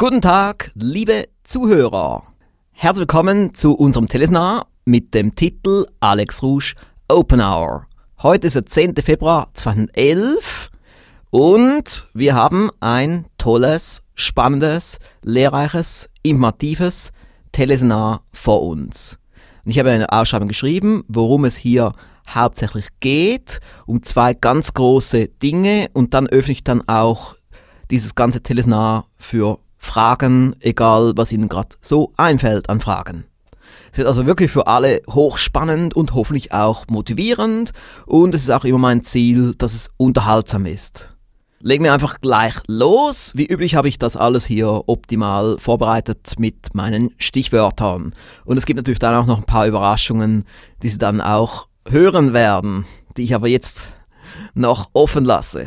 Guten Tag, liebe Zuhörer. Herzlich willkommen zu unserem Telesnar mit dem Titel Alex Rouge Open Hour. Heute ist der 10. Februar 2011 und wir haben ein tolles, spannendes, lehrreiches, informatives Telesnar vor uns. Und ich habe eine Ausschreibung geschrieben, worum es hier hauptsächlich geht, um zwei ganz große Dinge und dann öffne ich dann auch dieses ganze Telesnar für Fragen, egal was Ihnen gerade so einfällt an Fragen. Es wird also wirklich für alle hochspannend und hoffentlich auch motivierend und es ist auch immer mein Ziel, dass es unterhaltsam ist. Legen wir einfach gleich los. Wie üblich habe ich das alles hier optimal vorbereitet mit meinen Stichwörtern. Und es gibt natürlich dann auch noch ein paar Überraschungen, die Sie dann auch hören werden, die ich aber jetzt noch offen lasse.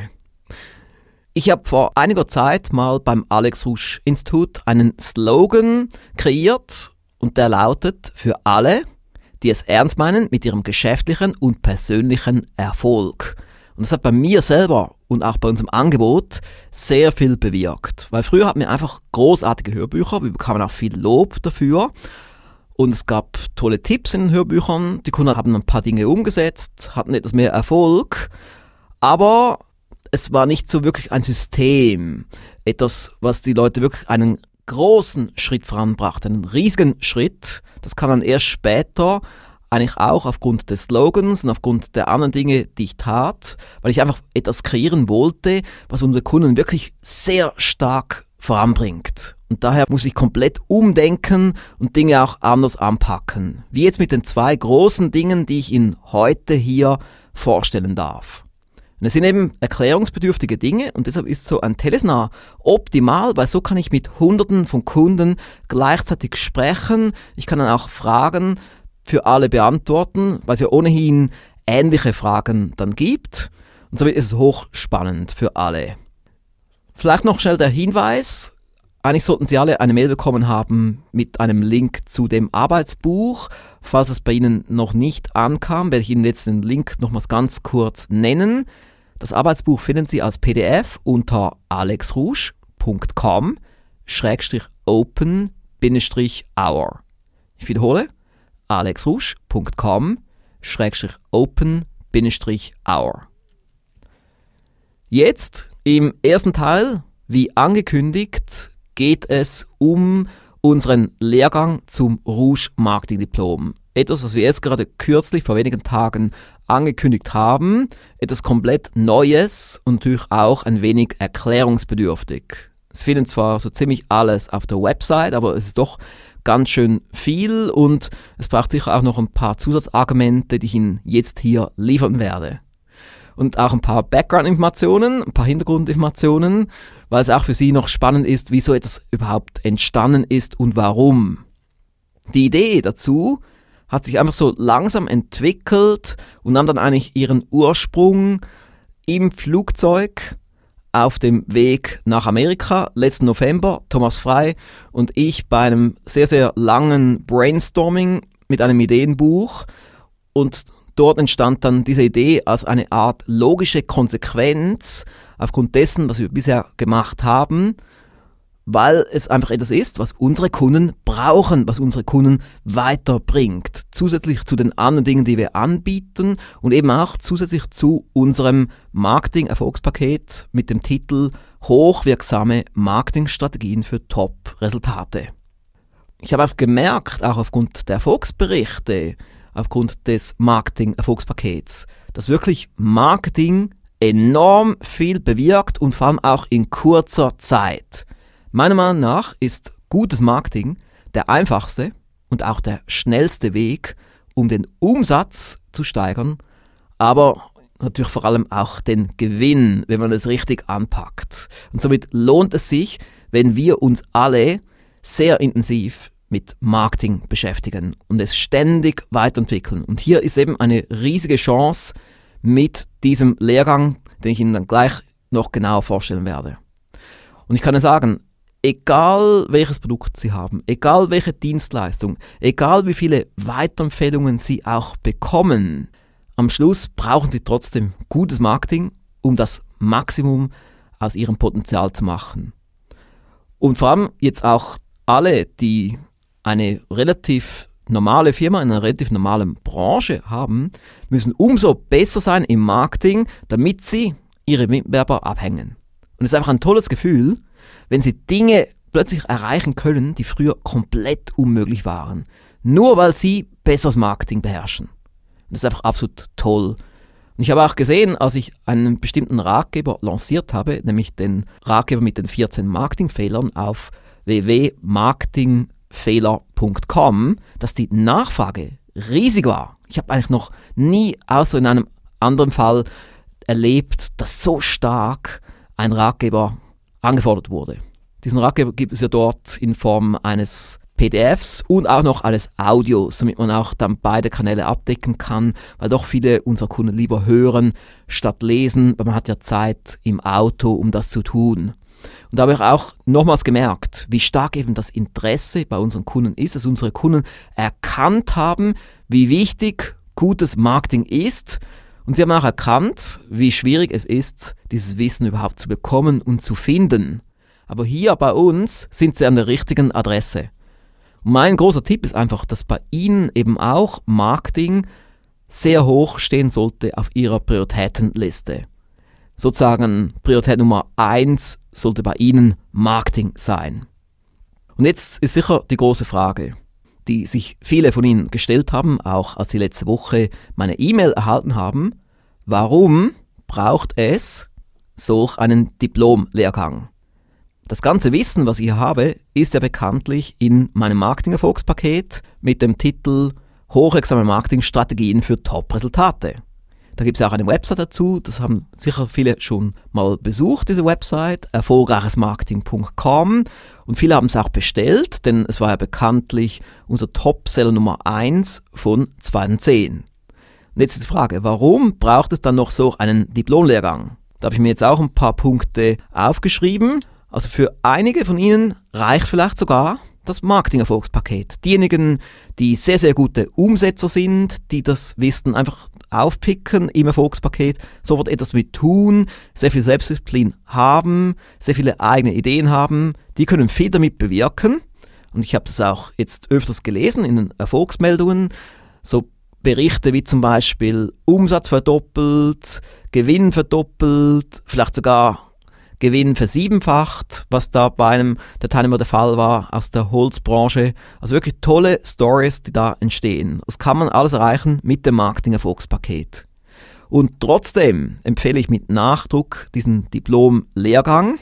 Ich habe vor einiger Zeit mal beim Alex Rusch Institut einen Slogan kreiert und der lautet für alle, die es ernst meinen mit ihrem geschäftlichen und persönlichen Erfolg. Und das hat bei mir selber und auch bei unserem Angebot sehr viel bewirkt. Weil früher hatten wir einfach großartige Hörbücher, wir bekamen auch viel Lob dafür. Und es gab tolle Tipps in den Hörbüchern. Die Kunden haben ein paar Dinge umgesetzt, hatten etwas mehr Erfolg. Aber es war nicht so wirklich ein System. Etwas, was die Leute wirklich einen großen Schritt voranbrachte, einen riesigen Schritt. Das kann dann erst später eigentlich auch aufgrund des Slogans und aufgrund der anderen Dinge, die ich tat, weil ich einfach etwas kreieren wollte, was unsere Kunden wirklich sehr stark voranbringt. Und daher muss ich komplett umdenken und Dinge auch anders anpacken. Wie jetzt mit den zwei großen Dingen, die ich Ihnen heute hier vorstellen darf. Und es sind eben erklärungsbedürftige Dinge und deshalb ist so ein Telesnar optimal, weil so kann ich mit Hunderten von Kunden gleichzeitig sprechen. Ich kann dann auch Fragen für alle beantworten, weil es ja ohnehin ähnliche Fragen dann gibt. Und somit ist es hochspannend für alle. Vielleicht noch schnell der Hinweis, eigentlich sollten Sie alle eine Mail bekommen haben mit einem Link zu dem Arbeitsbuch. Falls es bei Ihnen noch nicht ankam, werde ich Ihnen jetzt den Link nochmals ganz kurz nennen. Das Arbeitsbuch finden Sie als PDF unter alexrouge.com open hour. Ich wiederhole, alexrouge.com open hour. Jetzt im ersten Teil, wie angekündigt, geht es um unseren Lehrgang zum Rouge Marketing Diplom. Etwas, was wir erst gerade kürzlich vor wenigen Tagen angekündigt haben. Etwas komplett Neues und natürlich auch ein wenig erklärungsbedürftig. Es finden zwar so ziemlich alles auf der Website, aber es ist doch ganz schön viel und es braucht sicher auch noch ein paar Zusatzargumente, die ich Ihnen jetzt hier liefern werde. Und auch ein paar Background-Informationen, ein paar Hintergrundinformationen weil es auch für Sie noch spannend ist, wie so etwas überhaupt entstanden ist und warum. Die Idee dazu hat sich einfach so langsam entwickelt und nahm dann eigentlich ihren Ursprung im Flugzeug auf dem Weg nach Amerika letzten November. Thomas Frei und ich bei einem sehr, sehr langen Brainstorming mit einem Ideenbuch und dort entstand dann diese Idee als eine Art logische Konsequenz aufgrund dessen, was wir bisher gemacht haben, weil es einfach etwas ist, was unsere Kunden brauchen, was unsere Kunden weiterbringt. Zusätzlich zu den anderen Dingen, die wir anbieten und eben auch zusätzlich zu unserem Marketing-Erfolgspaket mit dem Titel Hochwirksame Marketingstrategien für Top-Resultate. Ich habe auch gemerkt, auch aufgrund der Erfolgsberichte, aufgrund des Marketing-Erfolgspakets, dass wirklich Marketing enorm viel bewirkt und vor allem auch in kurzer Zeit. Meiner Meinung nach ist gutes Marketing der einfachste und auch der schnellste Weg, um den Umsatz zu steigern, aber natürlich vor allem auch den Gewinn, wenn man es richtig anpackt. Und somit lohnt es sich, wenn wir uns alle sehr intensiv mit Marketing beschäftigen und es ständig weiterentwickeln. Und hier ist eben eine riesige Chance, mit diesem Lehrgang, den ich Ihnen dann gleich noch genauer vorstellen werde. Und ich kann Ihnen sagen, egal welches Produkt Sie haben, egal welche Dienstleistung, egal wie viele Weiterempfehlungen Sie auch bekommen, am Schluss brauchen Sie trotzdem gutes Marketing, um das Maximum aus Ihrem Potenzial zu machen. Und vor allem jetzt auch alle, die eine relativ normale Firma in einer relativ normalen Branche haben, müssen umso besser sein im Marketing, damit sie ihre Mitbewerber abhängen. Und es ist einfach ein tolles Gefühl, wenn sie Dinge plötzlich erreichen können, die früher komplett unmöglich waren. Nur weil sie besseres Marketing beherrschen. Und das ist einfach absolut toll. Und ich habe auch gesehen, als ich einen bestimmten Ratgeber lanciert habe, nämlich den Ratgeber mit den 14 Marketingfehlern auf www.marketingfehler.com, dass die Nachfrage riesig war. Ich habe eigentlich noch nie, außer in einem anderen Fall, erlebt, dass so stark ein Ratgeber angefordert wurde. Diesen Ratgeber gibt es ja dort in Form eines PDFs und auch noch eines Audios, damit man auch dann beide Kanäle abdecken kann, weil doch viele unserer Kunden lieber hören statt lesen, weil man hat ja Zeit im Auto, um das zu tun. Und da habe ich auch nochmals gemerkt, wie stark eben das Interesse bei unseren Kunden ist, dass unsere Kunden erkannt haben, wie wichtig gutes Marketing ist. Und sie haben auch erkannt, wie schwierig es ist, dieses Wissen überhaupt zu bekommen und zu finden. Aber hier bei uns sind sie an der richtigen Adresse. Und mein großer Tipp ist einfach, dass bei Ihnen eben auch Marketing sehr hoch stehen sollte auf Ihrer Prioritätenliste. Sozusagen Priorität Nummer eins sollte bei Ihnen Marketing sein. Und jetzt ist sicher die große Frage, die sich viele von Ihnen gestellt haben, auch als Sie letzte Woche meine E-Mail erhalten haben. Warum braucht es solch einen Diplom-Lehrgang? Das ganze Wissen, was ich hier habe, ist ja bekanntlich in meinem Marketing-Erfolgspaket mit dem Titel Hochexamen Marketing Strategien für Top-Resultate. Da gibt es auch eine Website dazu, das haben sicher viele schon mal besucht, diese Website, erfolgreichesmarketing.com und viele haben es auch bestellt, denn es war ja bekanntlich unser Top-Seller Nummer 1 von 2010. Und jetzt ist die Frage, warum braucht es dann noch so einen Diplomlehrgang? Da habe ich mir jetzt auch ein paar Punkte aufgeschrieben also für einige von Ihnen reicht vielleicht sogar das Marketing-Erfolgspaket. Diejenigen, die sehr, sehr gute Umsetzer sind, die das Wissen einfach aufpicken im Erfolgspaket, sofort etwas mit tun, sehr viel Selbstdisziplin haben, sehr viele eigene Ideen haben, die können viel damit bewirken. Und ich habe das auch jetzt öfters gelesen in den Erfolgsmeldungen. So Berichte wie zum Beispiel Umsatz verdoppelt, Gewinn verdoppelt, vielleicht sogar Gewinn versiebenfacht, was da bei einem der Teilnehmer der Fall war aus der Holzbranche. Also wirklich tolle Stories, die da entstehen. Das kann man alles erreichen mit dem Marketing-Erfolgspaket. Und trotzdem empfehle ich mit Nachdruck diesen Diplom-Lehrgang,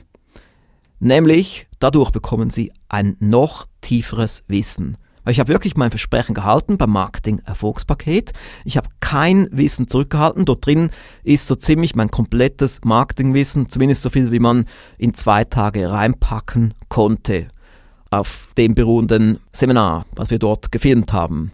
nämlich dadurch bekommen Sie ein noch tieferes Wissen. Weil ich habe wirklich mein Versprechen gehalten beim Marketing-Erfolgspaket. Ich habe kein Wissen zurückgehalten. Dort drin ist so ziemlich mein komplettes Marketingwissen, zumindest so viel, wie man in zwei Tage reinpacken konnte auf dem beruhenden Seminar, was wir dort gefilmt haben.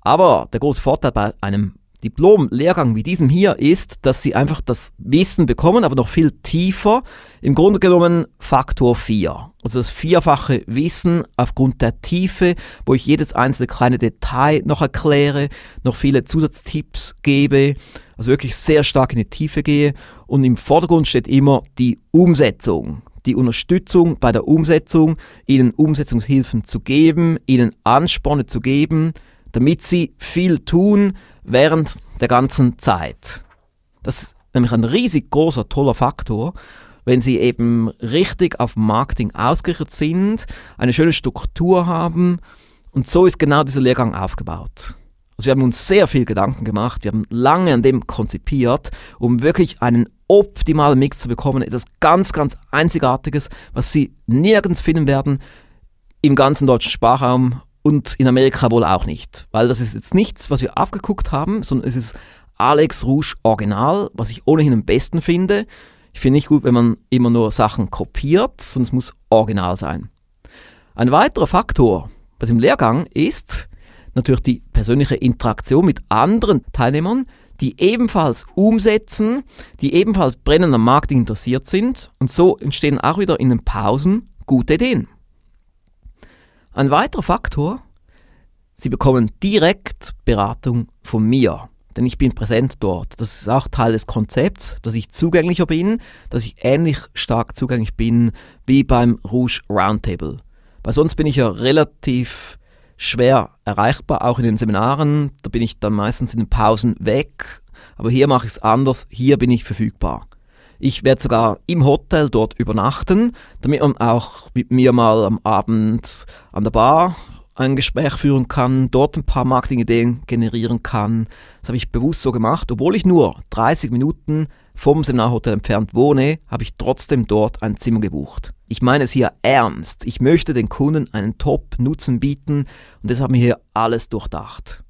Aber der große Vorteil bei einem Diplom-Lehrgang wie diesem hier ist, dass sie einfach das Wissen bekommen, aber noch viel tiefer. Im Grunde genommen Faktor 4. Also das vierfache Wissen aufgrund der Tiefe, wo ich jedes einzelne kleine Detail noch erkläre, noch viele Zusatztipps gebe, also wirklich sehr stark in die Tiefe gehe. Und im Vordergrund steht immer die Umsetzung die Unterstützung bei der Umsetzung, ihnen Umsetzungshilfen zu geben, ihnen Ansporne zu geben, damit sie viel tun, während der ganzen Zeit. Das ist nämlich ein riesig großer, toller Faktor, wenn Sie eben richtig auf Marketing ausgerichtet sind, eine schöne Struktur haben. Und so ist genau dieser Lehrgang aufgebaut. Also wir haben uns sehr viel Gedanken gemacht, wir haben lange an dem konzipiert, um wirklich einen optimalen Mix zu bekommen, etwas ganz, ganz Einzigartiges, was Sie nirgends finden werden im ganzen deutschen Sprachraum und in Amerika wohl auch nicht. Weil das ist jetzt nichts, was wir abgeguckt haben, sondern es ist Alex Rouge Original, was ich ohnehin am besten finde. Ich finde nicht gut, wenn man immer nur Sachen kopiert, sondern es muss original sein. Ein weiterer Faktor bei dem Lehrgang ist natürlich die persönliche Interaktion mit anderen Teilnehmern, die ebenfalls umsetzen, die ebenfalls brennend am Marketing interessiert sind und so entstehen auch wieder in den Pausen gute Ideen. Ein weiterer Faktor, Sie bekommen direkt Beratung von mir. denn ich bin präsent dort. Das ist auch Teil des Konzepts, dass ich zugänglicher bin, dass ich ähnlich stark zugänglich bin wie beim Rouge Roundtable. Weil sonst bin ich ja relativ schwer erreichbar, auch in den Seminaren. Da bin ich dann meistens in den Pausen weg. Aber hier mache ich es anders. Hier bin ich verfügbar. Ich werde sogar im Hotel dort übernachten, damit man auch mit mir mal am Abend an der Bar ein Gespräch führen kann, dort ein paar Marketingideen generieren kann. Das habe ich bewusst so gemacht. Obwohl ich nur 30 Minuten vom Seminarhotel entfernt wohne, habe ich trotzdem dort ein Zimmer gebucht. Ich meine es hier ernst. Ich möchte den Kunden einen Top-Nutzen bieten und das haben wir hier alles durchdacht.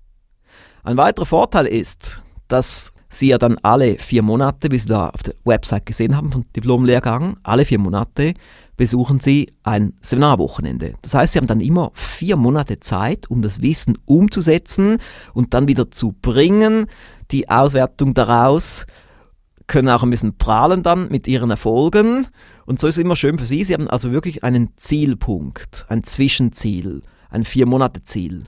Ein weiterer Vorteil ist, dass Sie ja dann alle vier Monate, wie Sie da auf der Website gesehen haben vom Diplomlehrgang, alle vier Monate besuchen Sie ein Seminarwochenende. Das heißt, Sie haben dann immer vier Monate Zeit, um das Wissen umzusetzen und dann wieder zu bringen. Die Auswertung daraus können auch ein bisschen prahlen dann mit ihren Erfolgen. Und so ist es immer schön für Sie. Sie haben also wirklich einen Zielpunkt, ein Zwischenziel, ein Vier-Monate-Ziel.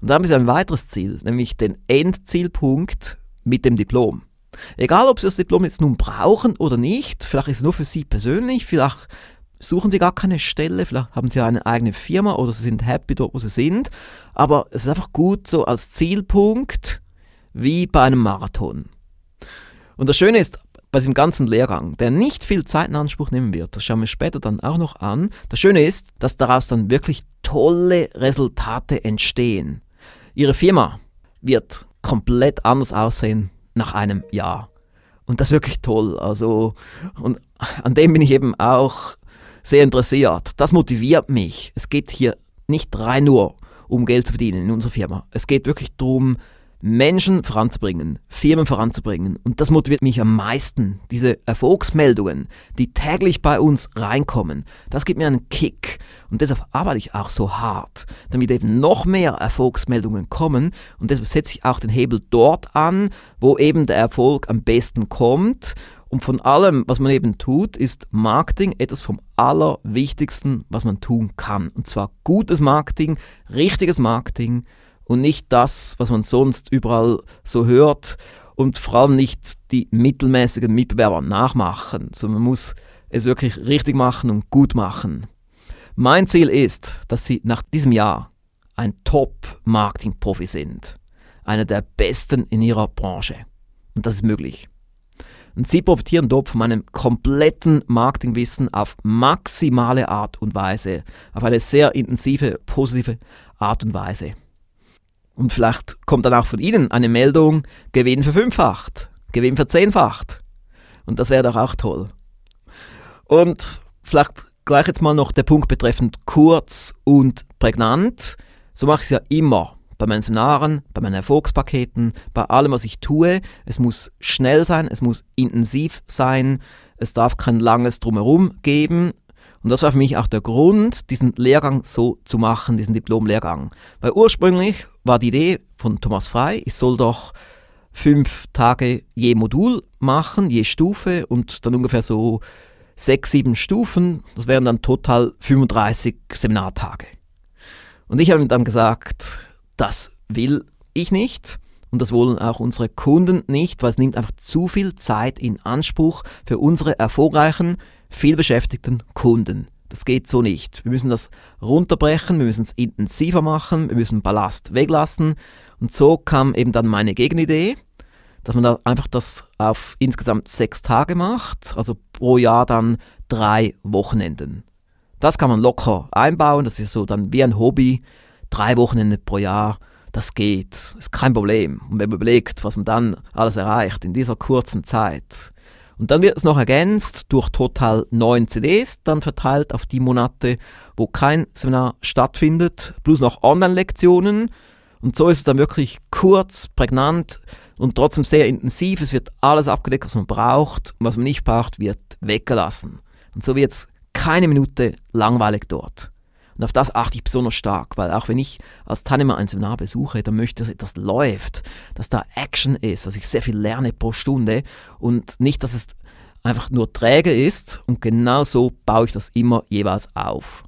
Und dann haben Sie ein weiteres Ziel, nämlich den Endzielpunkt mit dem Diplom. Egal, ob Sie das Diplom jetzt nun brauchen oder nicht, vielleicht ist es nur für Sie persönlich, vielleicht suchen Sie gar keine Stelle, vielleicht haben Sie eine eigene Firma oder Sie sind happy dort, wo Sie sind, aber es ist einfach gut so als Zielpunkt wie bei einem Marathon. Und das Schöne ist, bei diesem ganzen Lehrgang, der nicht viel Zeit in Anspruch nehmen wird, das schauen wir später dann auch noch an, das Schöne ist, dass daraus dann wirklich tolle Resultate entstehen. Ihre Firma wird komplett anders aussehen nach einem Jahr. Und das ist wirklich toll. Also, und an dem bin ich eben auch sehr interessiert. Das motiviert mich. Es geht hier nicht rein nur um Geld zu verdienen in unserer Firma. Es geht wirklich darum, Menschen voranzubringen, Firmen voranzubringen. Und das motiviert mich am meisten. Diese Erfolgsmeldungen, die täglich bei uns reinkommen, das gibt mir einen Kick. Und deshalb arbeite ich auch so hart, damit eben noch mehr Erfolgsmeldungen kommen. Und deshalb setze ich auch den Hebel dort an, wo eben der Erfolg am besten kommt. Und von allem, was man eben tut, ist Marketing etwas vom Allerwichtigsten, was man tun kann. Und zwar gutes Marketing, richtiges Marketing und nicht das, was man sonst überall so hört und vor allem nicht die mittelmäßigen Mitbewerber nachmachen, sondern man muss es wirklich richtig machen und gut machen. Mein Ziel ist, dass Sie nach diesem Jahr ein Top-Marketing-Profi sind. Einer der besten in Ihrer Branche. Und das ist möglich. Und Sie profitieren dort von meinem kompletten Marketingwissen auf maximale Art und Weise. Auf eine sehr intensive, positive Art und Weise. Und vielleicht kommt dann auch von Ihnen eine Meldung, Gewinn verfünffacht, Gewinn verzehnfacht. Und das wäre doch auch toll. Und vielleicht gleich jetzt mal noch der Punkt betreffend kurz und prägnant. So mache ich es ja immer bei meinen Seminaren, bei meinen Erfolgspaketen, bei allem, was ich tue. Es muss schnell sein, es muss intensiv sein, es darf kein langes Drumherum geben, und das war für mich auch der Grund, diesen Lehrgang so zu machen, diesen Diplom-Lehrgang. Weil ursprünglich war die Idee von Thomas Frei, ich soll doch fünf Tage je Modul machen, je Stufe und dann ungefähr so sechs, sieben Stufen. Das wären dann total 35 Seminartage. Und ich habe ihm dann gesagt, das will ich nicht. Und das wollen auch unsere Kunden nicht, weil es nimmt einfach zu viel Zeit in Anspruch für unsere erfolgreichen vielbeschäftigten Kunden. Das geht so nicht. Wir müssen das runterbrechen, wir müssen es intensiver machen, wir müssen Ballast weglassen. Und so kam eben dann meine Gegenidee, dass man da einfach das auf insgesamt sechs Tage macht, also pro Jahr dann drei Wochenenden. Das kann man locker einbauen, das ist so dann wie ein Hobby, drei Wochenende pro Jahr, das geht, ist kein Problem. Und wenn man überlegt, was man dann alles erreicht in dieser kurzen Zeit, und dann wird es noch ergänzt durch total neun CDs, dann verteilt auf die Monate, wo kein Seminar stattfindet, plus noch Online-Lektionen. Und so ist es dann wirklich kurz, prägnant und trotzdem sehr intensiv. Es wird alles abgedeckt, was man braucht. Und was man nicht braucht, wird weggelassen. Und so wird es keine Minute langweilig dort. Und auf das achte ich besonders stark, weil auch wenn ich als Teilnehmer ein Seminar besuche, dann möchte ich, dass etwas läuft, dass da Action ist, dass ich sehr viel lerne pro Stunde und nicht, dass es einfach nur träge ist. Und genau so baue ich das immer jeweils auf.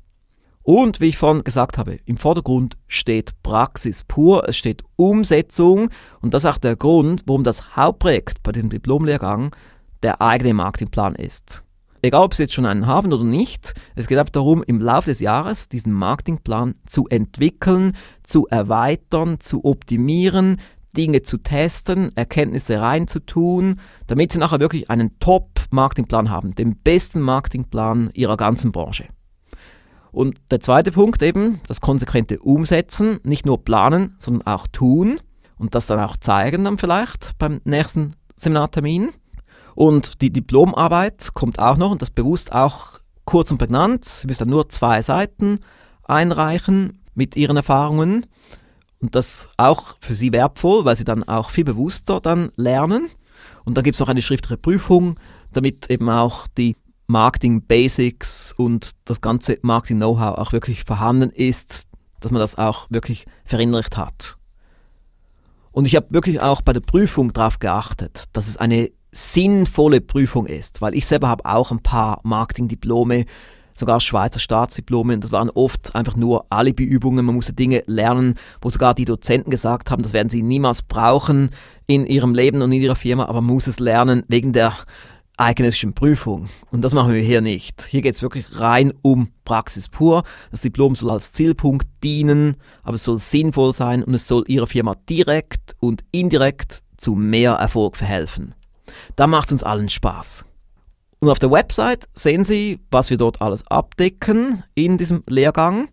Und wie ich vorhin gesagt habe, im Vordergrund steht Praxis pur, es steht Umsetzung und das ist auch der Grund, warum das Hauptprojekt bei dem Diplomlehrgang der eigene Marketingplan ist. Egal, ob Sie jetzt schon einen haben oder nicht, es geht einfach darum, im Laufe des Jahres diesen Marketingplan zu entwickeln, zu erweitern, zu optimieren, Dinge zu testen, Erkenntnisse reinzutun, damit Sie nachher wirklich einen Top-Marketingplan haben, den besten Marketingplan Ihrer ganzen Branche. Und der zweite Punkt eben, das konsequente Umsetzen, nicht nur planen, sondern auch tun und das dann auch zeigen dann vielleicht beim nächsten Seminartermin. Und die Diplomarbeit kommt auch noch und das bewusst auch kurz und prägnant. Sie müssen dann nur zwei Seiten einreichen mit Ihren Erfahrungen und das auch für Sie wertvoll, weil Sie dann auch viel bewusster dann lernen. Und dann gibt es noch eine schriftliche Prüfung, damit eben auch die Marketing Basics und das ganze Marketing Know-how auch wirklich vorhanden ist, dass man das auch wirklich verinnerlicht hat. Und ich habe wirklich auch bei der Prüfung darauf geachtet, dass es eine sinnvolle Prüfung ist, weil ich selber habe auch ein paar Marketing-Diplome, sogar Schweizer Staatsdiplome. Und das waren oft einfach nur Alibi-Übungen. Man musste Dinge lernen, wo sogar die Dozenten gesagt haben, das werden sie niemals brauchen in ihrem Leben und in ihrer Firma, aber man muss es lernen wegen der eigentlichen Prüfung. Und das machen wir hier nicht. Hier geht es wirklich rein um Praxis pur. Das Diplom soll als Zielpunkt dienen, aber es soll sinnvoll sein und es soll Ihrer Firma direkt und indirekt zu mehr Erfolg verhelfen. Da macht es uns allen Spaß. Und auf der Website sehen Sie, was wir dort alles abdecken in diesem Lehrgang.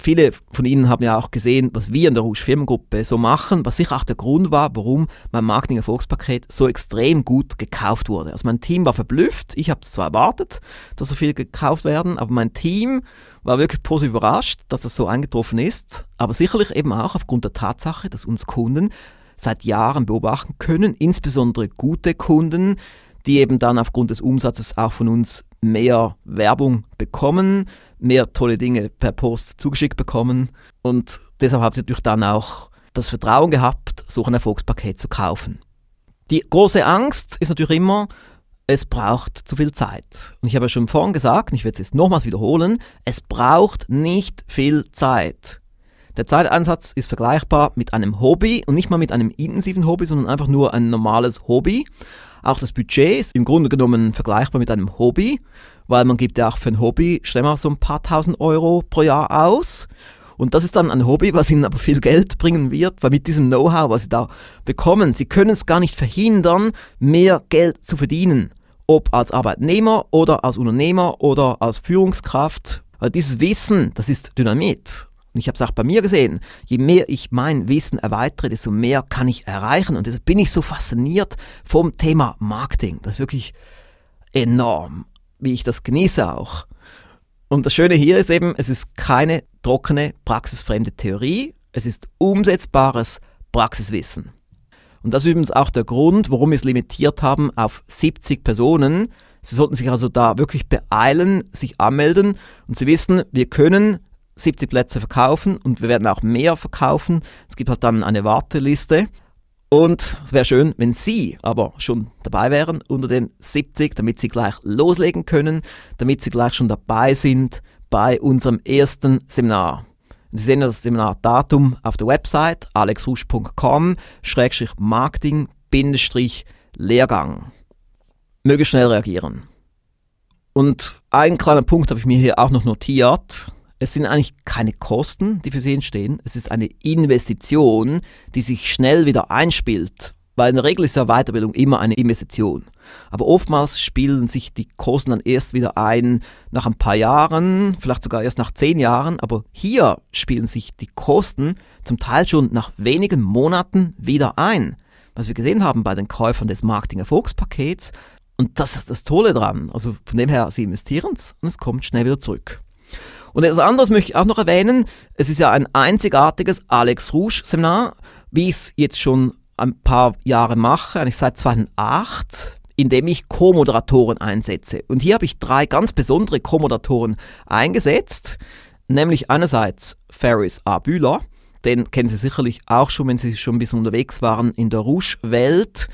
Viele von Ihnen haben ja auch gesehen, was wir in der Rouge Firmengruppe so machen, was sicher auch der Grund war, warum mein Marketing-Erfolgspaket so extrem gut gekauft wurde. Also mein Team war verblüfft, ich habe es zwar erwartet, dass so viel gekauft werden, aber mein Team war wirklich positiv überrascht, dass das so eingetroffen ist, aber sicherlich eben auch aufgrund der Tatsache, dass uns Kunden seit Jahren beobachten können, insbesondere gute Kunden, die eben dann aufgrund des Umsatzes auch von uns mehr Werbung bekommen, mehr tolle Dinge per Post zugeschickt bekommen und deshalb haben sie natürlich dann auch das Vertrauen gehabt, so ein Erfolgspaket zu kaufen. Die große Angst ist natürlich immer, es braucht zu viel Zeit. Und ich habe ja schon vorhin gesagt, und ich werde es jetzt nochmals wiederholen, es braucht nicht viel Zeit. Der Zeiteinsatz ist vergleichbar mit einem Hobby und nicht mal mit einem intensiven Hobby, sondern einfach nur ein normales Hobby. Auch das Budget ist im Grunde genommen vergleichbar mit einem Hobby, weil man gibt ja auch für ein Hobby schnell mal so ein paar tausend Euro pro Jahr aus. Und das ist dann ein Hobby, was ihnen aber viel Geld bringen wird, weil mit diesem Know-how, was sie da bekommen, sie können es gar nicht verhindern, mehr Geld zu verdienen. Ob als Arbeitnehmer oder als Unternehmer oder als Führungskraft. Weil dieses Wissen, das ist Dynamit. Und ich habe es auch bei mir gesehen, je mehr ich mein Wissen erweitere, desto mehr kann ich erreichen. Und deshalb bin ich so fasziniert vom Thema Marketing. Das ist wirklich enorm, wie ich das genieße auch. Und das Schöne hier ist eben, es ist keine trockene, praxisfremde Theorie, es ist umsetzbares Praxiswissen. Und das ist übrigens auch der Grund, warum wir es limitiert haben auf 70 Personen. Sie sollten sich also da wirklich beeilen, sich anmelden und Sie wissen, wir können 70 Plätze verkaufen und wir werden auch mehr verkaufen. Es gibt halt dann eine Warteliste. Und es wäre schön, wenn Sie aber schon dabei wären unter den 70, damit Sie gleich loslegen können, damit Sie gleich schon dabei sind bei unserem ersten Seminar. Sie sehen das Seminardatum auf der Website alexrusch.com-marketing-lehrgang. Möge schnell reagieren. Und einen kleinen Punkt habe ich mir hier auch noch notiert. Es sind eigentlich keine Kosten, die für Sie entstehen. Es ist eine Investition, die sich schnell wieder einspielt. Weil in der Regel ist ja Weiterbildung immer eine Investition. Aber oftmals spielen sich die Kosten dann erst wieder ein nach ein paar Jahren, vielleicht sogar erst nach zehn Jahren. Aber hier spielen sich die Kosten zum Teil schon nach wenigen Monaten wieder ein. Was wir gesehen haben bei den Käufern des Marketing-Erfolgspakets. Und das ist das Tolle dran. Also von dem her, Sie investieren es und es kommt schnell wieder zurück. Und etwas anderes möchte ich auch noch erwähnen. Es ist ja ein einzigartiges Alex Rouge Seminar, wie ich es jetzt schon ein paar Jahre mache, eigentlich seit 2008, indem ich Co-Moderatoren einsetze. Und hier habe ich drei ganz besondere Co-Moderatoren eingesetzt, nämlich einerseits Ferris A. Bühler, den kennen Sie sicherlich auch schon, wenn Sie schon ein bisschen unterwegs waren in der Rouge-Welt.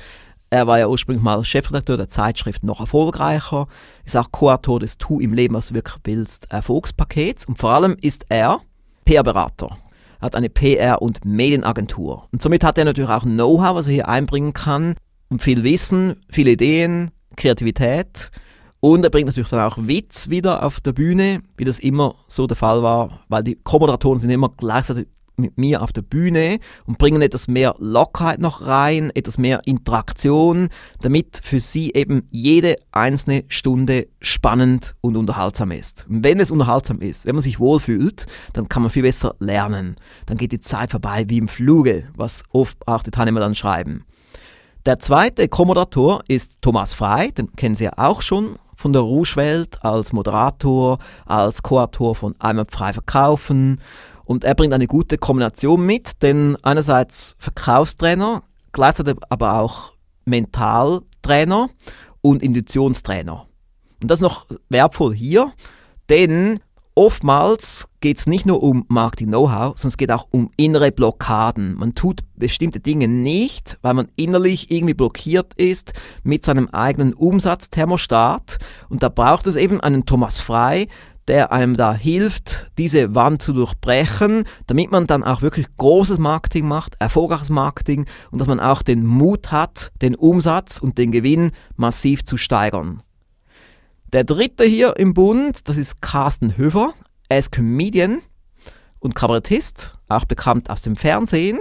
Er war ja ursprünglich mal Chefredakteur der Zeitschrift Noch erfolgreicher, ist auch Co-Autor des Tu im Leben, was du wirklich willst, Erfolgspakets und vor allem ist er PR-Berater. Er hat eine PR- und Medienagentur. Und somit hat er natürlich auch Know-how, was er hier einbringen kann und viel Wissen, viele Ideen, Kreativität. Und er bringt natürlich dann auch Witz wieder auf der Bühne, wie das immer so der Fall war, weil die Co-Moderatoren sind immer gleichzeitig mit mir auf der Bühne und bringen etwas mehr Lockerheit noch rein, etwas mehr Interaktion, damit für sie eben jede einzelne Stunde spannend und unterhaltsam ist. Und wenn es unterhaltsam ist, wenn man sich wohlfühlt, dann kann man viel besser lernen. Dann geht die Zeit vorbei wie im Fluge, was oft auch die Teilnehmer dann schreiben. Der zweite Co-Moderator ist Thomas Frei, den kennen Sie ja auch schon von der Rouge-Welt als Moderator, als Co-Autor von Einmal frei verkaufen und er bringt eine gute Kombination mit, denn einerseits Verkaufstrainer, gleichzeitig aber auch Mentaltrainer und Intuitionstrainer. Und das ist noch wertvoll hier, denn oftmals geht es nicht nur um Marketing-Know-how, sondern es geht auch um innere Blockaden. Man tut bestimmte Dinge nicht, weil man innerlich irgendwie blockiert ist mit seinem eigenen Umsatzthermostat. Und da braucht es eben einen Thomas Frei, der einem da hilft, diese Wand zu durchbrechen, damit man dann auch wirklich großes Marketing macht, erfolgreiches Marketing und dass man auch den Mut hat, den Umsatz und den Gewinn massiv zu steigern. Der dritte hier im Bund, das ist Carsten Höfer. Er ist Comedian und Kabarettist, auch bekannt aus dem Fernsehen.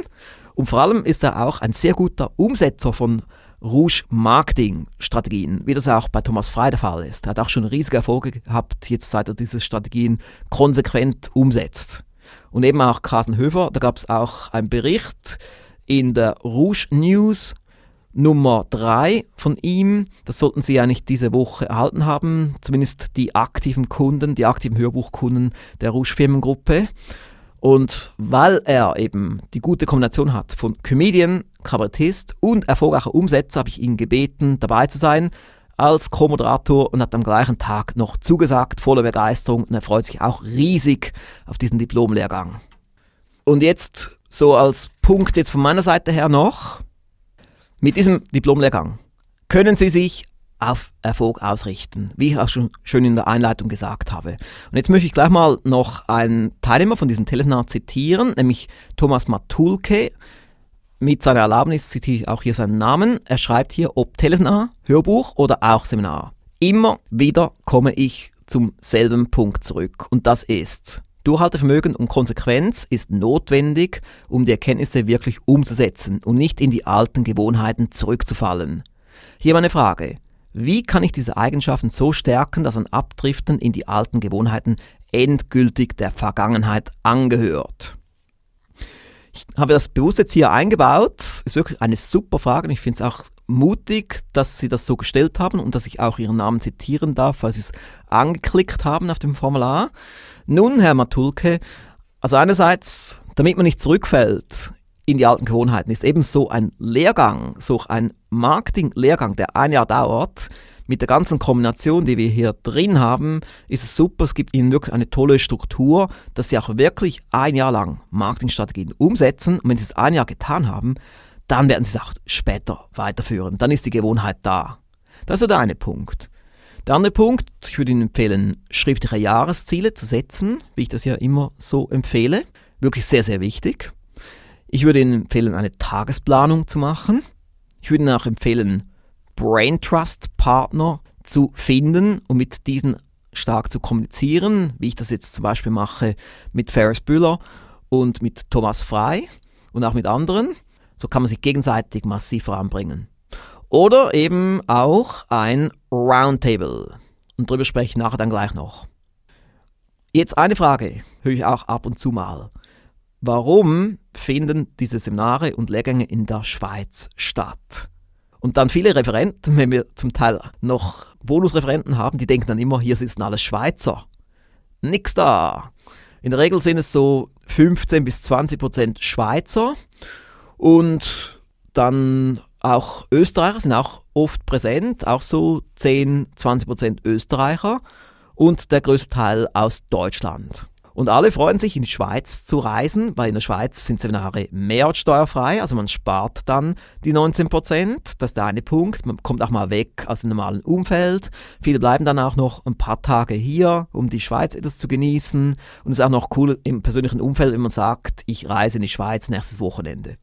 Und vor allem ist er auch ein sehr guter Umsetzer von Rouge Marketing Strategien, wie das auch bei Thomas Frey der Fall ist. Er hat auch schon riesige Erfolge gehabt, jetzt seit er diese Strategien konsequent umsetzt. Und eben auch Carsten Höfer, da gab es auch einen Bericht in der Rouge News Nummer 3 von ihm. Das sollten Sie nicht diese Woche erhalten haben, zumindest die aktiven Kunden, die aktiven Hörbuchkunden der Rouge Firmengruppe. Und weil er eben die gute Kombination hat von Comedian, Kabarettist und erfolgreicher Umsetzer, habe ich ihn gebeten, dabei zu sein als Co-Moderator und hat am gleichen Tag noch zugesagt, voller Begeisterung und er freut sich auch riesig auf diesen Diplomlehrgang. Und jetzt so als Punkt jetzt von meiner Seite her noch, mit diesem Diplomlehrgang können Sie sich auf Erfolg ausrichten, wie ich auch schon schön in der Einleitung gesagt habe. Und jetzt möchte ich gleich mal noch einen Teilnehmer von diesem Teleseminar zitieren, nämlich Thomas Matulke. Mit seiner Erlaubnis zitiere ich auch hier seinen Namen. Er schreibt hier, ob Teleseminar, Hörbuch oder auch Seminar. Immer wieder komme ich zum selben Punkt zurück und das ist, Durchhaltevermögen und Konsequenz ist notwendig, um die Erkenntnisse wirklich umzusetzen und nicht in die alten Gewohnheiten zurückzufallen. Hier meine Frage. Wie kann ich diese Eigenschaften so stärken, dass ein Abdriften in die alten Gewohnheiten endgültig der Vergangenheit angehört? Ich habe das bewusst jetzt hier eingebaut. Ist wirklich eine super Frage und ich finde es auch mutig, dass Sie das so gestellt haben und dass ich auch Ihren Namen zitieren darf, weil Sie es angeklickt haben auf dem Formular. Nun, Herr Matulke, also einerseits, damit man nicht zurückfällt in die alten Gewohnheiten ist eben so ein Lehrgang, so ein Marketing-Lehrgang, der ein Jahr dauert. Mit der ganzen Kombination, die wir hier drin haben, ist es super. Es gibt Ihnen wirklich eine tolle Struktur, dass Sie auch wirklich ein Jahr lang Marketingstrategien umsetzen. Und wenn Sie es ein Jahr getan haben, dann werden Sie es auch später weiterführen. Dann ist die Gewohnheit da. Das ist der eine Punkt. Der andere Punkt, ich würde Ihnen empfehlen, schriftliche Jahresziele zu setzen, wie ich das ja immer so empfehle. Wirklich sehr, sehr wichtig. Ich würde Ihnen empfehlen, eine Tagesplanung zu machen. Ich würde Ihnen auch empfehlen, Brain Trust Partner zu finden und mit diesen stark zu kommunizieren, wie ich das jetzt zum Beispiel mache mit Ferris Bühler und mit Thomas Frei und auch mit anderen. So kann man sich gegenseitig massiv voranbringen. Oder eben auch ein Roundtable. Und darüber spreche ich nachher dann gleich noch. Jetzt eine Frage, höre ich auch ab und zu mal. Warum finden diese Seminare und Lehrgänge in der Schweiz statt? Und dann viele Referenten, wenn wir zum Teil noch Bonusreferenten haben, die denken dann immer, hier sitzen alles Schweizer. Nix da. In der Regel sind es so 15 bis 20 Prozent Schweizer und dann auch Österreicher sind auch oft präsent, auch so 10, 20 Prozent Österreicher und der größte Teil aus Deutschland. Und alle freuen sich, in die Schweiz zu reisen, weil in der Schweiz sind Seminare mehrwertsteuerfrei, also man spart dann die 19 Prozent. Das ist der eine Punkt. Man kommt auch mal weg aus dem normalen Umfeld. Viele bleiben dann auch noch ein paar Tage hier, um die Schweiz etwas zu genießen. Und es ist auch noch cool im persönlichen Umfeld, wenn man sagt, ich reise in die Schweiz nächstes Wochenende.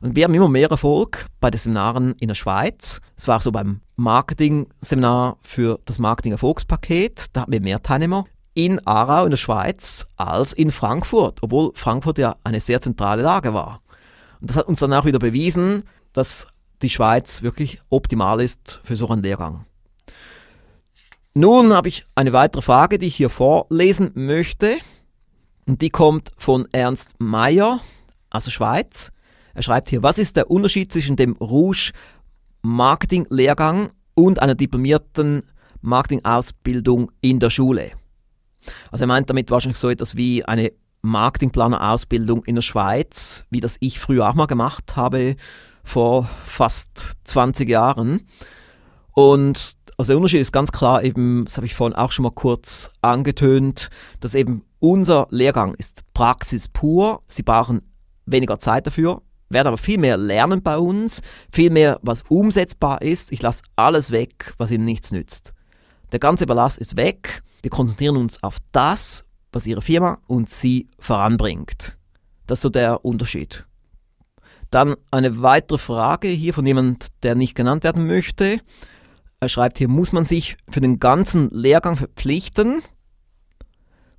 Und wir haben immer mehr Erfolg bei den Seminaren in der Schweiz. Es war auch so beim Marketing-Seminar für das Marketing-Erfolgspaket. Da hatten wir mehr Teilnehmer in Aarau in der Schweiz als in Frankfurt, obwohl Frankfurt ja eine sehr zentrale Lage war. Und das hat uns dann auch wieder bewiesen, dass die Schweiz wirklich optimal ist für so einen Lehrgang. Nun habe ich eine weitere Frage, die ich hier vorlesen möchte. Und die kommt von Ernst Meyer aus der Schweiz. Er schreibt hier, was ist der Unterschied zwischen dem Rouge Marketing-Lehrgang und einer diplomierten Marketing-Ausbildung in der Schule? Also er meint damit wahrscheinlich so etwas wie eine Marketingplaner-Ausbildung in der Schweiz, wie das ich früher auch mal gemacht habe, vor fast 20 Jahren. Und also der Unterschied ist ganz klar eben, das habe ich vorhin auch schon mal kurz angetönt, dass eben unser Lehrgang ist Praxis pur. Sie brauchen weniger Zeit dafür, werden aber viel mehr lernen bei uns, viel mehr, was umsetzbar ist. Ich lasse alles weg, was ihnen nichts nützt. Der ganze Ballast ist weg wir konzentrieren uns auf das, was Ihre Firma und Sie voranbringt. Das ist so der Unterschied. Dann eine weitere Frage hier von jemand, der nicht genannt werden möchte. Er schreibt hier, muss man sich für den ganzen Lehrgang verpflichten?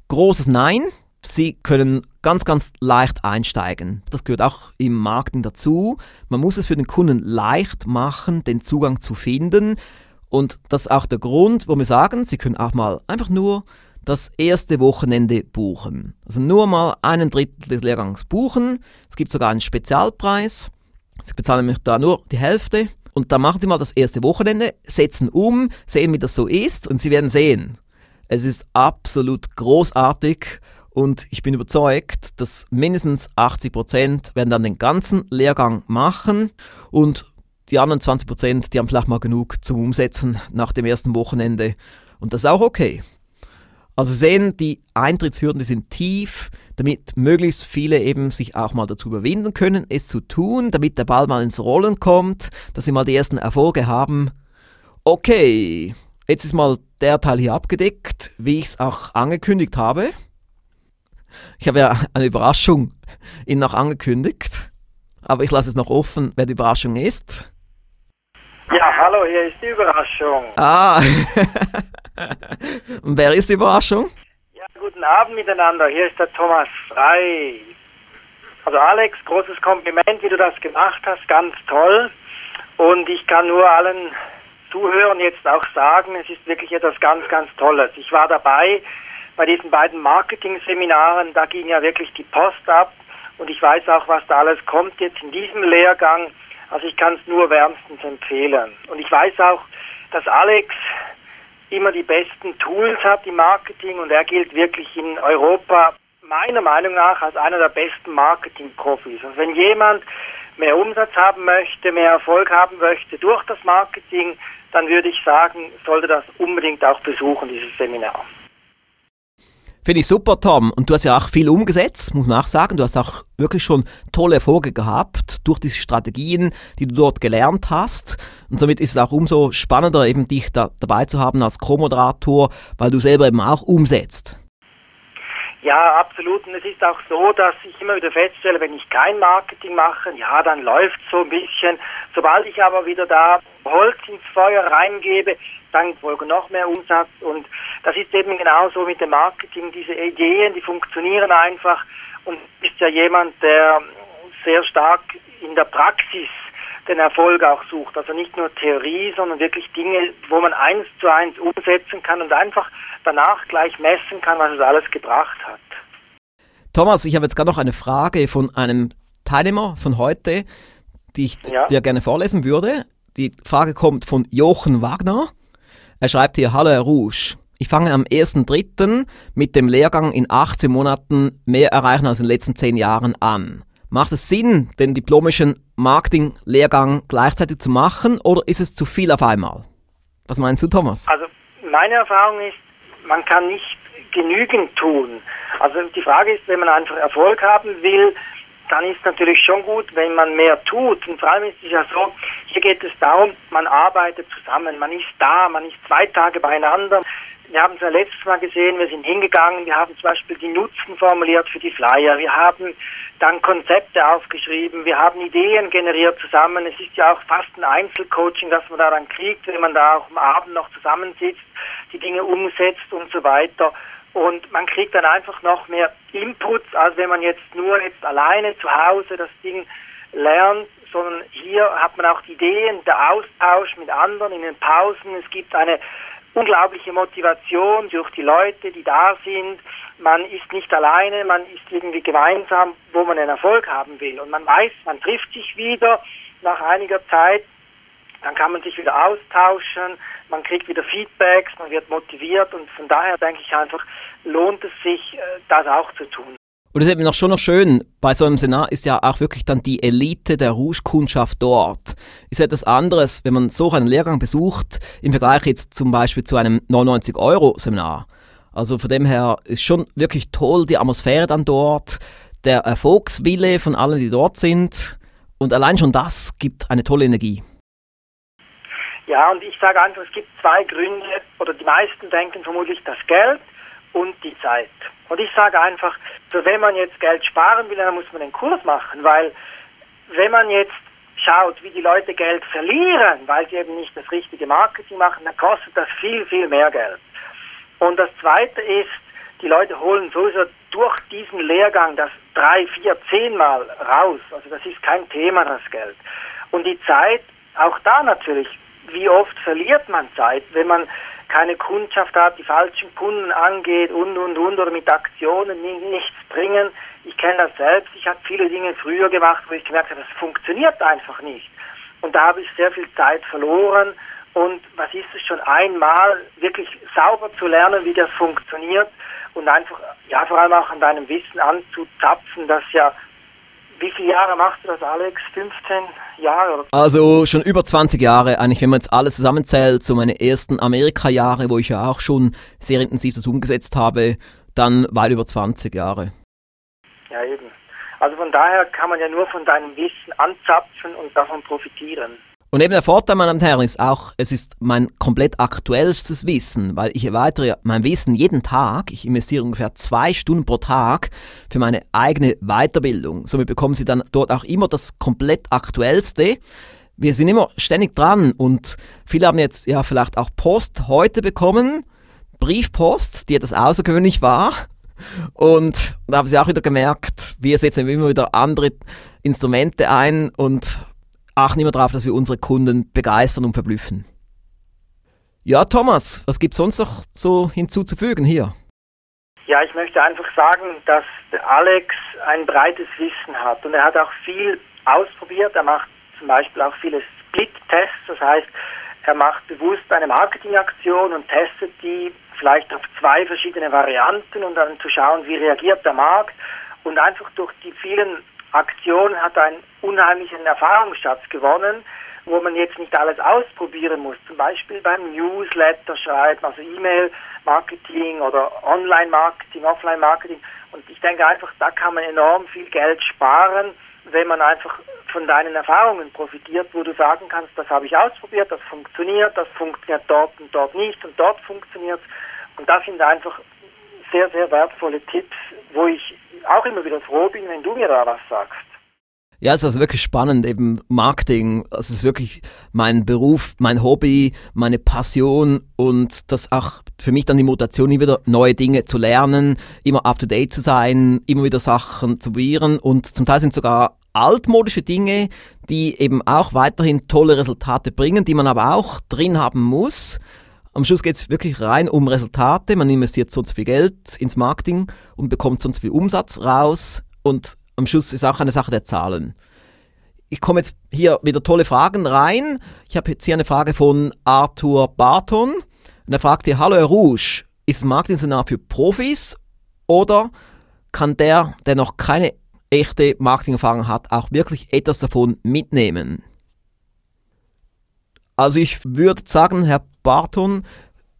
Großes Nein. Sie können ganz, ganz leicht einsteigen. Das gehört auch im Marketing dazu. Man muss es für den Kunden leicht machen, den Zugang zu finden. Und das ist auch der Grund, wo wir sagen, Sie können auch mal einfach nur das erste Wochenende buchen. Also nur mal einen Drittel des Lehrgangs buchen. Es gibt sogar einen Spezialpreis. Sie bezahlen nämlich da nur die Hälfte. Und dann machen Sie mal das erste Wochenende, setzen um, sehen, wie das so ist und Sie werden sehen. Es ist absolut großartig und ich bin überzeugt, dass mindestens 80 Prozent werden dann den ganzen Lehrgang machen und die anderen 20 Prozent, die haben vielleicht mal genug zum Umsetzen nach dem ersten Wochenende. Und das ist auch okay. Also sehen, die Eintrittshürden, die sind tief, damit möglichst viele eben sich auch mal dazu überwinden können, es zu tun, damit der Ball mal ins Rollen kommt, dass sie mal die ersten Erfolge haben. Okay, jetzt ist mal der Teil hier abgedeckt, wie ich es auch angekündigt habe. Ich habe ja eine Überraschung Ihnen noch angekündigt, aber ich lasse es noch offen, wer die Überraschung ist. Ja, hallo, hier ist die Überraschung. Ah, und wer ist die Überraschung? Ja, guten Abend miteinander. Hier ist der Thomas Frei. Also Alex, großes Kompliment, wie du das gemacht hast, ganz toll. Und ich kann nur allen Zuhörern jetzt auch sagen, es ist wirklich etwas ganz, ganz Tolles. Ich war dabei bei diesen beiden Marketing-Seminaren, da ging ja wirklich die Post ab. Und ich weiß auch, was da alles kommt jetzt in diesem Lehrgang. Also ich kann es nur wärmstens empfehlen. Und ich weiß auch, dass Alex immer die besten Tools hat im Marketing und er gilt wirklich in Europa meiner Meinung nach als einer der besten Marketing-Profis. Und wenn jemand mehr Umsatz haben möchte, mehr Erfolg haben möchte durch das Marketing, dann würde ich sagen, sollte das unbedingt auch besuchen, dieses Seminar. Finde ich super, Tom. Und du hast ja auch viel umgesetzt, muss man auch sagen. Du hast auch wirklich schon tolle Erfolge gehabt durch diese Strategien, die du dort gelernt hast. Und somit ist es auch umso spannender, eben dich da dabei zu haben als Co-Moderator, weil du selber eben auch umsetzt. Ja, absolut. Und es ist auch so, dass ich immer wieder feststelle, wenn ich kein Marketing mache, ja, dann läuft so ein bisschen. Sobald ich aber wieder da Holz ins Feuer reingebe, dann folge noch mehr Umsatz. Und das ist eben genauso mit dem Marketing. Diese Ideen, die funktionieren einfach. Und ist ja jemand, der sehr stark in der Praxis den Erfolg auch sucht. Also nicht nur Theorie, sondern wirklich Dinge, wo man eins zu eins umsetzen kann und einfach danach gleich messen kann, was es alles gebracht hat. Thomas, ich habe jetzt gerade noch eine Frage von einem Teilnehmer von heute, die ich ja. dir gerne vorlesen würde. Die Frage kommt von Jochen Wagner. Er schreibt hier, Hallo Herr Rouge. Ich fange am 1.3. mit dem Lehrgang in 18 Monaten mehr erreichen als in den letzten 10 Jahren an. Macht es Sinn, den diplomischen Marketing-Lehrgang gleichzeitig zu machen oder ist es zu viel auf einmal? Was meinst du, Thomas? Also meine Erfahrung ist, man kann nicht genügend tun. Also die Frage ist, wenn man einfach Erfolg haben will, dann ist natürlich schon gut, wenn man mehr tut. Und vor allem ist es ja so, hier geht es darum, man arbeitet zusammen, man ist da, man ist zwei Tage beieinander. Wir haben es ja letztes Mal gesehen, wir sind hingegangen, wir haben zum Beispiel die Nutzen formuliert für die Flyer, wir haben dann Konzepte aufgeschrieben, wir haben Ideen generiert zusammen. Es ist ja auch fast ein Einzelcoaching, das man da dann kriegt, wenn man da auch am Abend noch zusammensitzt, die Dinge umsetzt und so weiter. Und man kriegt dann einfach noch mehr Inputs, als wenn man jetzt nur jetzt alleine zu Hause das Ding lernt, sondern hier hat man auch die Ideen, der Austausch mit anderen in den Pausen. Es gibt eine unglaubliche Motivation durch die Leute, die da sind. Man ist nicht alleine, man ist irgendwie gemeinsam, wo man einen Erfolg haben will. Und man weiß, man trifft sich wieder nach einiger Zeit, dann kann man sich wieder austauschen, man kriegt wieder Feedbacks, man wird motiviert und von daher denke ich einfach, lohnt es sich, äh, das auch zu tun. Und es ist eben noch schon noch schön, bei so einem Seminar ist ja auch wirklich dann die Elite der Rouge-Kundschaft dort. Ist etwas anderes, wenn man so einen Lehrgang besucht, im Vergleich jetzt zum Beispiel zu einem 99-Euro-Seminar. Also von dem her ist schon wirklich toll die Atmosphäre dann dort, der Erfolgswille von allen, die dort sind. Und allein schon das gibt eine tolle Energie. Ja, und ich sage einfach, es gibt zwei Gründe, oder die meisten denken vermutlich das Geld und die Zeit. Und ich sage einfach, so wenn man jetzt Geld sparen will, dann muss man den Kurs machen, weil wenn man jetzt schaut, wie die Leute Geld verlieren, weil sie eben nicht das richtige Marketing machen, dann kostet das viel, viel mehr Geld. Und das Zweite ist, die Leute holen sowieso durch diesen Lehrgang das drei, vier, zehnmal raus. Also das ist kein Thema, das Geld. Und die Zeit, auch da natürlich, wie oft verliert man Zeit, wenn man keine Kundschaft hat, die falschen Kunden angeht und, und, und, oder mit Aktionen nichts bringen. Ich kenne das selbst. Ich habe viele Dinge früher gemacht, wo ich gemerkt habe, das funktioniert einfach nicht. Und da habe ich sehr viel Zeit verloren. Und was ist es schon einmal, wirklich sauber zu lernen, wie das funktioniert und einfach, ja, vor allem auch an deinem Wissen anzuzapfen, das ja wie viele Jahre machst du das, Alex? 15 Jahre? Also schon über 20 Jahre, eigentlich, wenn man jetzt alles zusammenzählt, so meine ersten Amerika-Jahre, wo ich ja auch schon sehr intensiv das umgesetzt habe, dann weit über 20 Jahre. Ja, eben. Also von daher kann man ja nur von deinem Wissen anzapfen und davon profitieren. Und eben der Vorteil, meine Damen und Herren, ist auch, es ist mein komplett aktuellstes Wissen, weil ich erweitere mein Wissen jeden Tag. Ich investiere ungefähr zwei Stunden pro Tag für meine eigene Weiterbildung. Somit bekommen Sie dann dort auch immer das komplett aktuellste. Wir sind immer ständig dran und viele haben jetzt ja vielleicht auch Post heute bekommen, Briefpost, die etwas außergewöhnlich war. Und da haben sie auch wieder gemerkt, wir setzen immer wieder andere Instrumente ein und achten immer darauf, dass wir unsere Kunden begeistern und verblüffen. Ja, Thomas, was gibt es sonst noch so hinzuzufügen hier? Ja, ich möchte einfach sagen, dass Alex ein breites Wissen hat und er hat auch viel ausprobiert. Er macht zum Beispiel auch viele Split-Tests, das heißt, er macht bewusst eine Marketingaktion und testet die vielleicht auf zwei verschiedene Varianten und dann zu schauen, wie reagiert der Markt und einfach durch die vielen Aktion hat einen unheimlichen Erfahrungsschatz gewonnen, wo man jetzt nicht alles ausprobieren muss. Zum Beispiel beim Newsletter schreiben, also E-Mail-Marketing oder Online-Marketing, Offline-Marketing. Und ich denke einfach, da kann man enorm viel Geld sparen, wenn man einfach von deinen Erfahrungen profitiert, wo du sagen kannst, das habe ich ausprobiert, das funktioniert, das funktioniert dort und dort nicht und dort funktioniert Und das sind einfach sehr, sehr wertvolle Tipps, wo ich auch immer wieder froh bin, wenn du mir da was sagst. Ja, es ist also wirklich spannend, eben Marketing. Es ist wirklich mein Beruf, mein Hobby, meine Passion und das auch für mich dann die Motivation, immer wieder neue Dinge zu lernen, immer up to date zu sein, immer wieder Sachen zu probieren und zum Teil sind sogar altmodische Dinge, die eben auch weiterhin tolle Resultate bringen, die man aber auch drin haben muss. Am Schluss geht es wirklich rein um Resultate. Man investiert sonst viel Geld ins Marketing und bekommt sonst viel Umsatz raus. Und am Schluss ist auch eine Sache der Zahlen. Ich komme jetzt hier wieder tolle Fragen rein. Ich habe jetzt hier eine Frage von Arthur Barton. Und er fragt hier, hallo Herr Rouge, ist Marketing-Seminar für Profis oder kann der, der noch keine echte Marketing-Erfahrung hat, auch wirklich etwas davon mitnehmen? Also ich würde sagen, Herr Barton,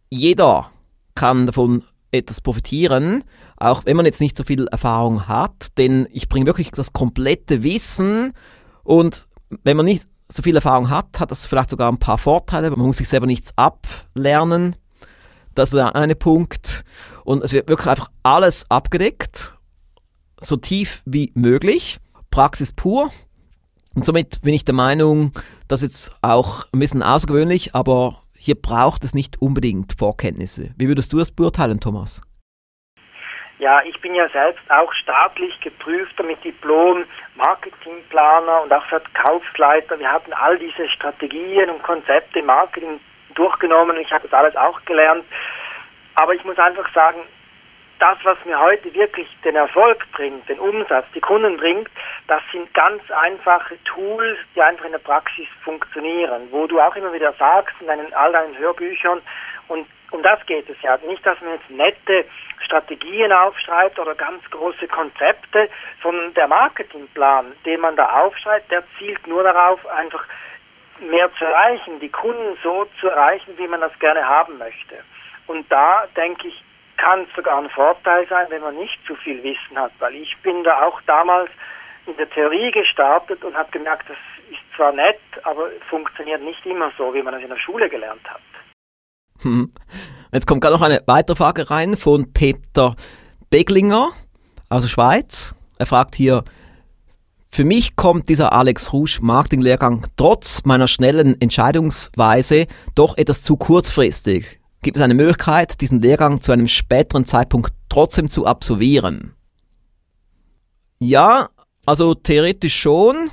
jeder kann davon etwas profitieren, auch wenn man jetzt nicht so viel Erfahrung hat, denn ich bringe wirklich das komplette Wissen und wenn man nicht so viel Erfahrung hat, hat das vielleicht sogar ein paar Vorteile, man muss sich selber nichts ablernen. Das ist der eine Punkt. Und es wird wirklich einfach alles abgedeckt, so tief wie möglich, Praxis pur. Und somit bin ich der Meinung, das ist jetzt auch ein bisschen außergewöhnlich, aber hier braucht es nicht unbedingt Vorkenntnisse. Wie würdest du das beurteilen, Thomas? Ja, ich bin ja selbst auch staatlich geprüfter mit Diplom Marketingplaner und auch Verkaufsleiter. Wir hatten all diese Strategien und Konzepte im Marketing durchgenommen. Ich habe das alles auch gelernt. Aber ich muss einfach sagen, das, was mir heute wirklich den Erfolg bringt, den Umsatz, die Kunden bringt, das sind ganz einfache Tools, die einfach in der Praxis funktionieren, wo du auch immer wieder sagst in deinen, all deinen Hörbüchern, und um das geht es ja. Nicht, dass man jetzt nette Strategien aufschreibt oder ganz große Konzepte, sondern der Marketingplan, den man da aufschreibt, der zielt nur darauf, einfach mehr zu erreichen, die Kunden so zu erreichen, wie man das gerne haben möchte. Und da denke ich, kann sogar ein Vorteil sein, wenn man nicht zu viel Wissen hat, weil ich bin da auch damals in der Theorie gestartet und habe gemerkt, das ist zwar nett, aber funktioniert nicht immer so, wie man es in der Schule gelernt hat. Hm. Jetzt kommt gerade noch eine weitere Frage rein von Peter Beglinger aus der Schweiz. Er fragt hier, für mich kommt dieser Alex Rouge Marketinglehrgang trotz meiner schnellen Entscheidungsweise doch etwas zu kurzfristig. Gibt es eine Möglichkeit, diesen Lehrgang zu einem späteren Zeitpunkt trotzdem zu absolvieren? Ja, also theoretisch schon.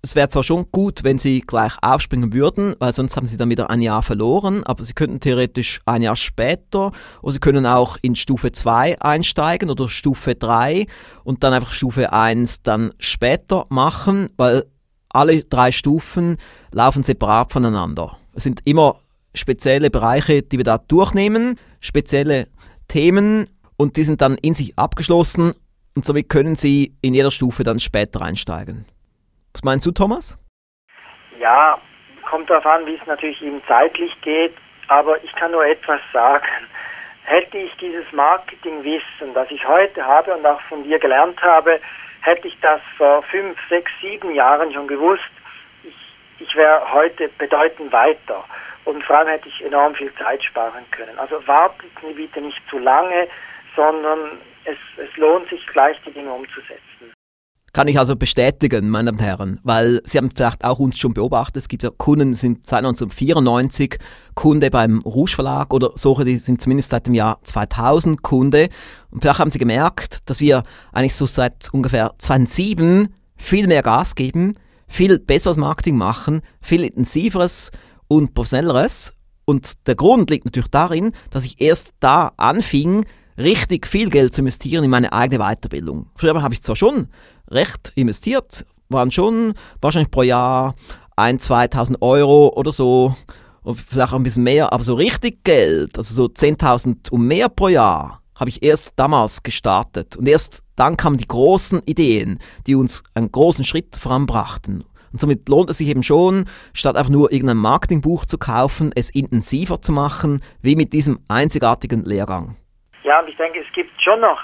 Es wäre zwar schon gut, wenn Sie gleich aufspringen würden, weil sonst haben Sie dann wieder ein Jahr verloren, aber Sie könnten theoretisch ein Jahr später oder Sie können auch in Stufe 2 einsteigen oder Stufe 3 und dann einfach Stufe 1 dann später machen, weil alle drei Stufen laufen separat voneinander. Es sind immer spezielle Bereiche, die wir da durchnehmen, spezielle Themen und die sind dann in sich abgeschlossen und somit können Sie in jeder Stufe dann später einsteigen. Was meinst du, Thomas? Ja, kommt darauf an, wie es natürlich eben zeitlich geht, aber ich kann nur etwas sagen. Hätte ich dieses Marketingwissen, das ich heute habe und auch von dir gelernt habe, hätte ich das vor fünf, sechs, sieben Jahren schon gewusst, ich, ich wäre heute bedeutend weiter. Und vor allem hätte ich enorm viel Zeit sparen können. Also wartet bitte nicht zu lange, sondern es, es lohnt sich gleich die Dinge umzusetzen. Kann ich also bestätigen, meine Damen und Herren, weil Sie haben vielleicht auch uns schon beobachtet, es gibt ja Kunden, die sind seit 1994 Kunde beim Rouge Verlag oder solche, die sind zumindest seit dem Jahr 2000 Kunde. Und vielleicht haben Sie gemerkt, dass wir eigentlich so seit ungefähr 2007 viel mehr Gas geben, viel besseres Marketing machen, viel intensiveres und professionelleres. Und der Grund liegt natürlich darin, dass ich erst da anfing, richtig viel Geld zu investieren in meine eigene Weiterbildung. Früher habe ich zwar schon recht investiert, waren schon wahrscheinlich pro Jahr 1.000, 2.000 Euro oder so, und vielleicht auch ein bisschen mehr, aber so richtig Geld, also so 10.000 und mehr pro Jahr, habe ich erst damals gestartet. Und erst dann kamen die großen Ideen, die uns einen großen Schritt voranbrachten. Und somit lohnt es sich eben schon, statt einfach nur irgendein Marketingbuch zu kaufen, es intensiver zu machen, wie mit diesem einzigartigen Lehrgang. Ja, und ich denke, es gibt schon noch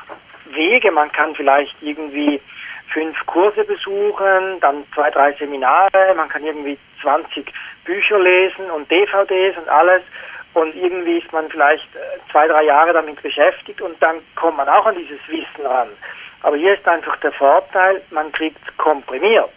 Wege. Man kann vielleicht irgendwie fünf Kurse besuchen, dann zwei, drei Seminare, man kann irgendwie 20 Bücher lesen und DVDs und alles. Und irgendwie ist man vielleicht äh, zwei, drei Jahre damit beschäftigt und dann kommt man auch an dieses Wissen ran. Aber hier ist einfach der Vorteil, man kriegt komprimiert.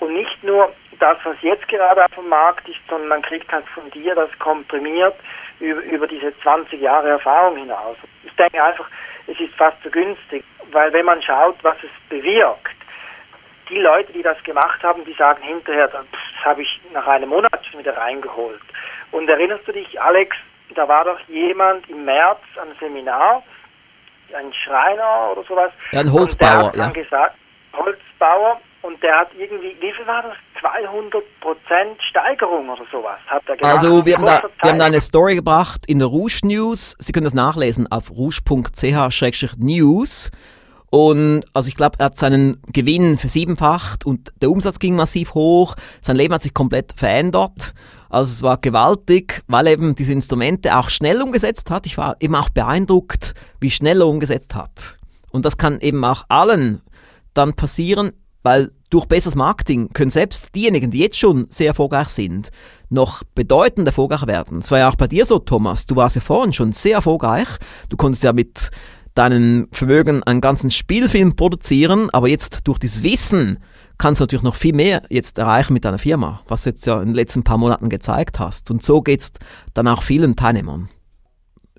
Und nicht nur das, was jetzt gerade auf dem Markt ist, sondern man kriegt halt von dir das komprimiert über, über diese 20 Jahre Erfahrung hinaus. Ich denke einfach, es ist fast zu günstig, weil wenn man schaut, was es bewirkt, die Leute, die das gemacht haben, die sagen hinterher, das habe ich nach einem Monat schon wieder reingeholt. Und erinnerst du dich, Alex, da war doch jemand im März am Seminar, ein Schreiner oder sowas. Ja, ein Holzbauer, ja. Gesagt, Holzbauer, und der hat irgendwie, wie viel war das? 200 Prozent Steigerung oder sowas hat er gemacht. Also wir haben, da, wir haben da eine Story gebracht in der Rouge News. Sie können das nachlesen auf rouge.ch-news. Und also ich glaube, er hat seinen Gewinn versiebenfacht und der Umsatz ging massiv hoch. Sein Leben hat sich komplett verändert. Also es war gewaltig, weil eben diese Instrumente auch schnell umgesetzt hat. Ich war eben auch beeindruckt, wie schnell er umgesetzt hat. Und das kann eben auch allen dann passieren, weil durch besseres Marketing können selbst diejenigen, die jetzt schon sehr erfolgreich sind, noch bedeutend erfolgreich werden. Es war ja auch bei dir so, Thomas. Du warst ja vorhin schon sehr erfolgreich. Du konntest ja mit deinem Vermögen einen ganzen Spielfilm produzieren, aber jetzt durch dieses Wissen kannst du natürlich noch viel mehr jetzt erreichen mit deiner Firma, was du jetzt ja in den letzten paar Monaten gezeigt hast. Und so geht's dann auch vielen Teilnehmern.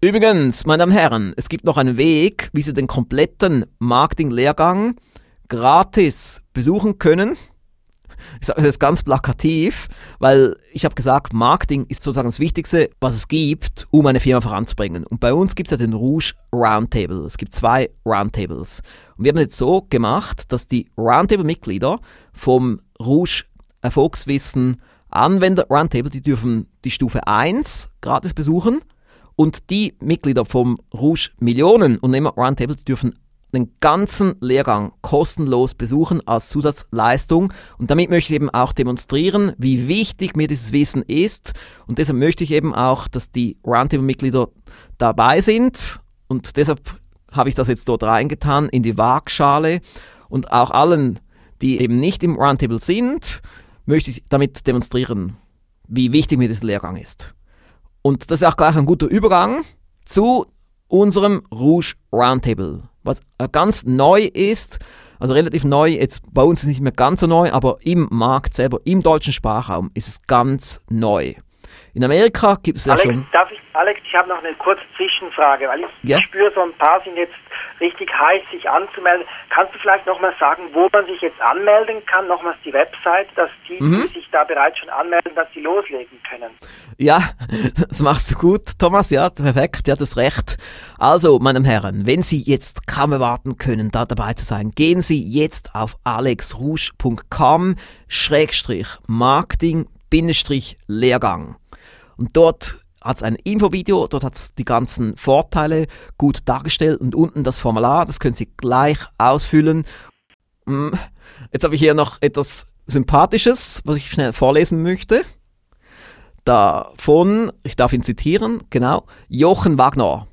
Übrigens, meine Damen und Herren, es gibt noch einen Weg, wie Sie den kompletten Marketing-Lehrgang gratis besuchen können. Ich sage das ganz plakativ, weil ich habe gesagt, Marketing ist sozusagen das Wichtigste, was es gibt, um eine Firma voranzubringen. Und bei uns gibt es ja den Rouge Roundtable. Es gibt zwei Roundtables. Und wir haben jetzt so gemacht, dass die Roundtable-Mitglieder vom Rouge Erfolgswissen Anwender Roundtable, die dürfen die Stufe 1 gratis besuchen und die Mitglieder vom Rouge Millionen und immer Roundtable die dürfen den ganzen Lehrgang kostenlos besuchen als Zusatzleistung. Und damit möchte ich eben auch demonstrieren, wie wichtig mir dieses Wissen ist. Und deshalb möchte ich eben auch, dass die Roundtable-Mitglieder dabei sind. Und deshalb habe ich das jetzt dort reingetan in die Waagschale. Und auch allen, die eben nicht im Roundtable sind, möchte ich damit demonstrieren, wie wichtig mir dieser Lehrgang ist. Und das ist auch gleich ein guter Übergang zu unserem Rouge Roundtable was äh, ganz neu ist, also relativ neu, jetzt bei uns ist es nicht mehr ganz so neu, aber im Markt selber, im deutschen Sprachraum ist es ganz neu. In Amerika gibt es ja Alex, schon. Darf ich, Alex, ich habe noch eine kurze Zwischenfrage, weil ich Ja. spüre, so ein paar sind jetzt richtig heiß, sich anzumelden. Kannst du vielleicht nochmal sagen, wo man sich jetzt anmelden kann? Nochmals die Website, dass die, Mhm. die sich da bereits schon anmelden, dass die loslegen können. Ja, das machst du gut, Thomas. Ja, perfekt. Ja, du hast recht. Also, meine Herren, wenn Sie jetzt kaum erwarten können, da dabei zu sein, gehen Sie jetzt auf alexrouge.com Schrägstrich Marketing Bindestrich Lehrgang. Und dort hat es ein Infovideo, dort hat es die ganzen Vorteile gut dargestellt und unten das Formular, das können Sie gleich ausfüllen. Hm, Jetzt habe ich hier noch etwas Sympathisches, was ich schnell vorlesen möchte davon, ich darf ihn zitieren, genau, Jochen Wagner.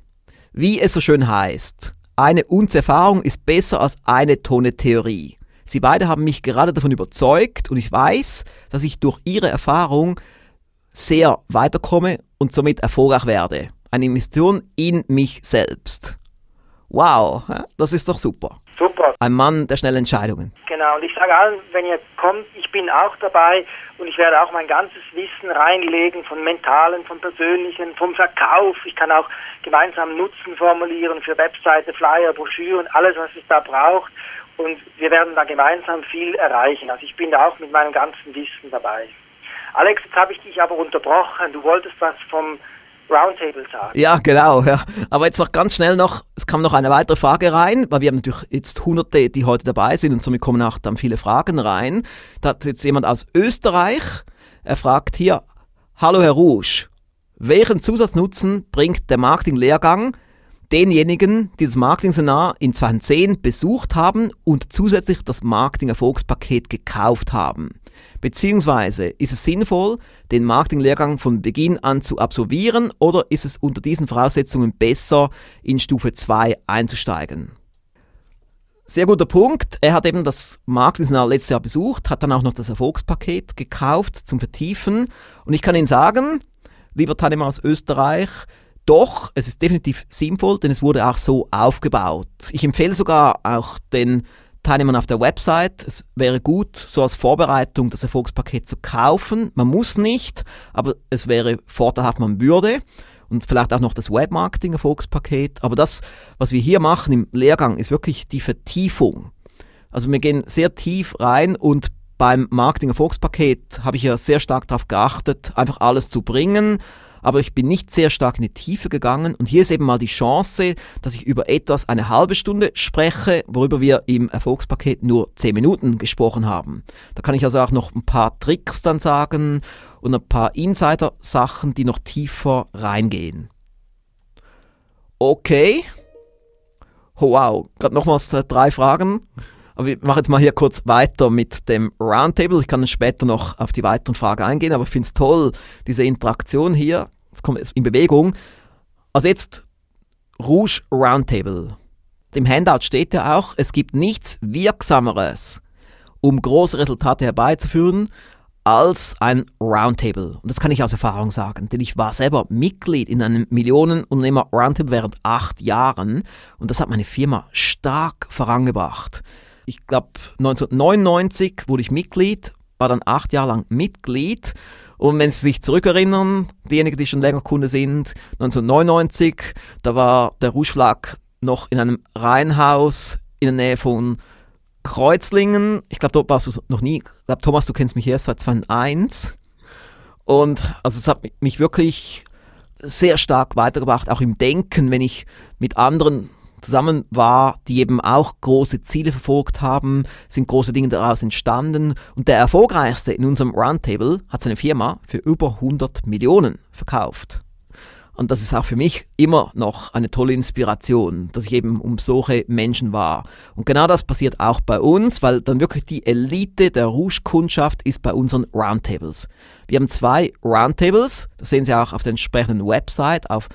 Wie es so schön heißt, eine Unzerfahrung ist besser als eine Tonne Theorie. Sie beide haben mich gerade davon überzeugt und ich weiß, dass ich durch ihre Erfahrung sehr weiterkomme und somit erfolgreich werde. Eine Investition in mich selbst. Wow, das ist doch super. Super. Ein Mann der schnellen Entscheidungen. Genau, und ich sage allen, wenn ihr kommt, ich bin auch dabei und ich werde auch mein ganzes Wissen reinlegen von mentalen, von persönlichen, vom Verkauf. Ich kann auch gemeinsam Nutzen formulieren für Webseite, Flyer, Broschüren, alles, was es da braucht. Und wir werden da gemeinsam viel erreichen. Also ich bin da auch mit meinem ganzen Wissen dabei. Alex, jetzt habe ich dich aber unterbrochen. Du wolltest was vom Roundtable sagen. Ja, genau. Ja. Aber jetzt noch ganz schnell noch, es kam noch eine weitere Frage rein, weil wir haben natürlich jetzt Hunderte, die heute dabei sind und somit kommen auch dann viele Fragen rein. Da hat jetzt jemand aus Österreich, er fragt hier, Hallo Herr Rouge, welchen Zusatznutzen bringt der Marketing-Lehrgang denjenigen, die das Marketing-Seminar in 2010 besucht haben und zusätzlich das Marketing-Erfolgspaket gekauft haben? Beziehungsweise ist es sinnvoll, den Marketing-Lehrgang von Beginn an zu absolvieren oder ist es unter diesen Voraussetzungen besser, in Stufe 2 einzusteigen? Sehr guter Punkt. Er hat eben das Marketing-Seminar letztes Jahr besucht, hat dann auch noch das Erfolgspaket gekauft zum Vertiefen. Und ich kann Ihnen sagen, lieber Teilnehmer aus Österreich, doch, es ist definitiv sinnvoll, denn es wurde auch so aufgebaut. Ich empfehle sogar auch den Teilnehmern auf der Website, es wäre gut, so als Vorbereitung das Erfolgspaket zu kaufen. Man muss nicht, aber es wäre vorteilhaft, man würde. Und vielleicht auch noch das Webmarketing-Erfolgspaket. Aber das, was wir hier machen im Lehrgang, ist wirklich die Vertiefung. Also wir gehen sehr tief rein und beim Marketing-Erfolgspaket habe ich ja sehr stark darauf geachtet, einfach alles zu bringen. Aber ich bin nicht sehr stark in die Tiefe gegangen und hier ist eben mal die Chance, dass ich über etwas eine halbe Stunde spreche, worüber wir im Erfolgspaket nur 10 Minuten gesprochen haben. Da kann ich also auch noch ein paar Tricks dann sagen und ein paar Insider-Sachen, die noch tiefer reingehen. Okay. Oh, wow, gerade nochmals drei Fragen. Aber ich mache jetzt mal hier kurz weiter mit dem Roundtable. Ich kann dann später noch auf die weiteren Fragen eingehen, aber ich finde es toll, diese Interaktion hier. Jetzt kommt es in Bewegung. Also jetzt Rouge Roundtable. Dem Handout steht ja auch, es gibt nichts Wirksameres, um große Resultate herbeizuführen, als ein Roundtable. Und das kann ich aus Erfahrung sagen, denn ich war selber Mitglied in einem Millionenunternehmer Roundtable während acht Jahren und das hat meine Firma stark vorangebracht. Ich glaube, 1999 wurde ich Mitglied, war dann acht Jahre lang Mitglied und wenn Sie sich zurückerinnern, diejenigen, die schon länger Kunde sind, 1999, da war der Rouge noch in einem Reihenhaus in der Nähe von Kreuzlingen. Ich glaube, dort warst du noch nie. Ich glaube, Thomas, du kennst mich erst seit 2001. Und also es hat mich wirklich sehr stark weitergebracht, auch im Denken, wenn ich mit anderen zusammen war, die eben auch große Ziele verfolgt haben, sind große Dinge daraus entstanden. Und der erfolgreichste in unserem Roundtable hat seine Firma für über 100 Millionen verkauft. Und das ist auch für mich immer noch eine tolle Inspiration, dass ich eben um solche Menschen war. Und genau das passiert auch bei uns, weil dann wirklich die Elite der Rouge-Kundschaft ist bei unseren Roundtables. Wir haben zwei Roundtables, das sehen Sie auch auf der entsprechenden Website auf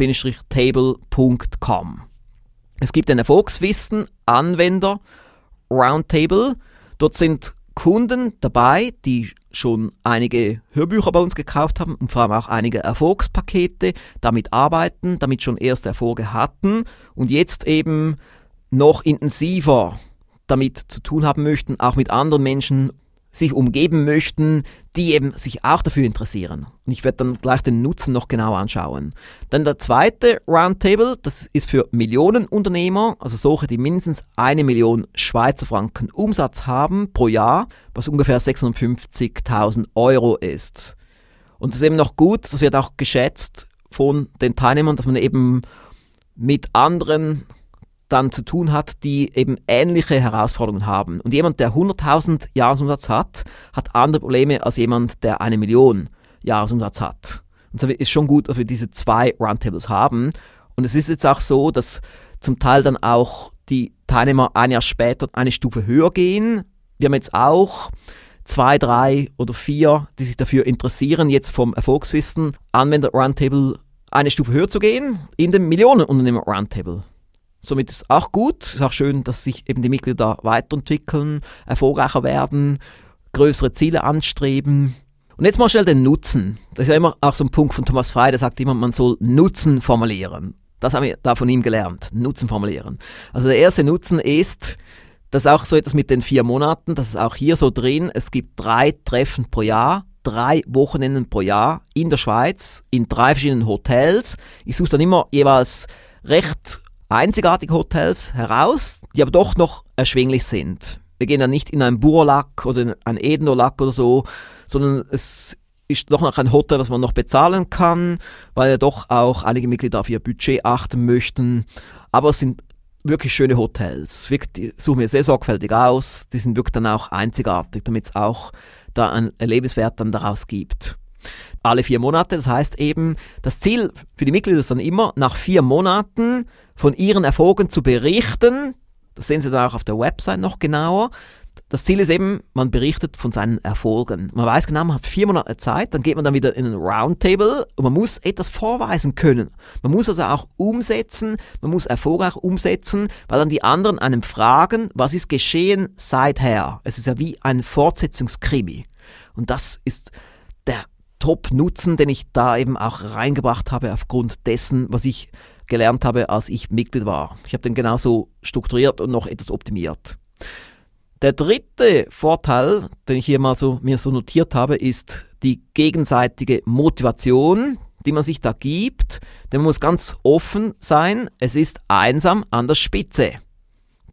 rouge-round-table.com. Es gibt den Erfolgswissen Anwender Roundtable. Dort sind Kunden dabei, die schon einige Hörbücher bei uns gekauft haben und vor allem auch einige Erfolgspakete, damit arbeiten, damit schon erste Erfolge hatten und jetzt eben noch intensiver damit zu tun haben möchten, auch mit anderen Menschen sich umgeben möchten, die eben sich auch dafür interessieren. Und ich werde dann gleich den Nutzen noch genau anschauen. Dann der zweite Roundtable, das ist für Millionenunternehmer, also solche, die mindestens eine Million Schweizer Franken Umsatz haben pro Jahr, was ungefähr 650.000 Euro ist. Und das ist eben noch gut, das wird auch geschätzt von den Teilnehmern, dass man eben mit anderen dann zu tun hat, die eben ähnliche Herausforderungen haben. Und jemand, der 100.000 Jahresumsatz hat, hat andere Probleme als jemand, der eine Million Jahresumsatz hat. Und es ist schon gut, dass wir diese zwei Roundtables haben. Und es ist jetzt auch so, dass zum Teil dann auch die Teilnehmer ein Jahr später eine Stufe höher gehen. Wir haben jetzt auch zwei, drei oder vier, die sich dafür interessieren, jetzt vom Erfolgswissen Anwender Roundtable eine Stufe höher zu gehen in dem Millionenunternehmer Roundtable. Somit ist es auch gut, es ist auch schön, dass sich eben die Mitglieder weiterentwickeln, erfolgreicher werden, größere Ziele anstreben. Und jetzt mal schnell den Nutzen. Das ist ja immer auch so ein Punkt von Thomas Frey, der sagt immer, man soll Nutzen formulieren. Das haben wir da von ihm gelernt, Nutzen formulieren. Also der erste Nutzen ist, das ist auch so etwas mit den vier Monaten, das ist auch hier so drin, es gibt drei Treffen pro Jahr, drei Wochenenden pro Jahr in der Schweiz, in drei verschiedenen Hotels. Ich suche dann immer jeweils recht einzigartige Hotels heraus, die aber doch noch erschwinglich sind. Wir gehen dann nicht in ein Burlack oder in ein Edenolack oder so, sondern es ist doch noch ein Hotel, was man noch bezahlen kann, weil ja doch auch einige Mitglieder auf ihr Budget achten möchten. Aber es sind wirklich schöne Hotels. Die suchen wir sehr sorgfältig aus. Die sind wirklich dann auch einzigartig, damit es auch da einen Erlebniswert dann daraus gibt alle vier Monate. Das heißt eben, das Ziel für die Mitglieder ist dann immer, nach vier Monaten von ihren Erfolgen zu berichten. Das sehen Sie dann auch auf der Website noch genauer. Das Ziel ist eben, man berichtet von seinen Erfolgen. Man weiß genau, man hat vier Monate Zeit, dann geht man dann wieder in ein Roundtable und man muss etwas vorweisen können. Man muss also auch umsetzen, man muss erfolgreich umsetzen, weil dann die anderen einem fragen, was ist geschehen seither. Es ist ja wie ein Fortsetzungskrimi. Und das ist der Top-Nutzen, den ich da eben auch reingebracht habe aufgrund dessen, was ich gelernt habe, als ich Mitglied war. Ich habe den genauso strukturiert und noch etwas optimiert. Der dritte Vorteil, den ich hier mal so, mir so notiert habe, ist die gegenseitige Motivation, die man sich da gibt. Denn man muss ganz offen sein, es ist einsam an der Spitze.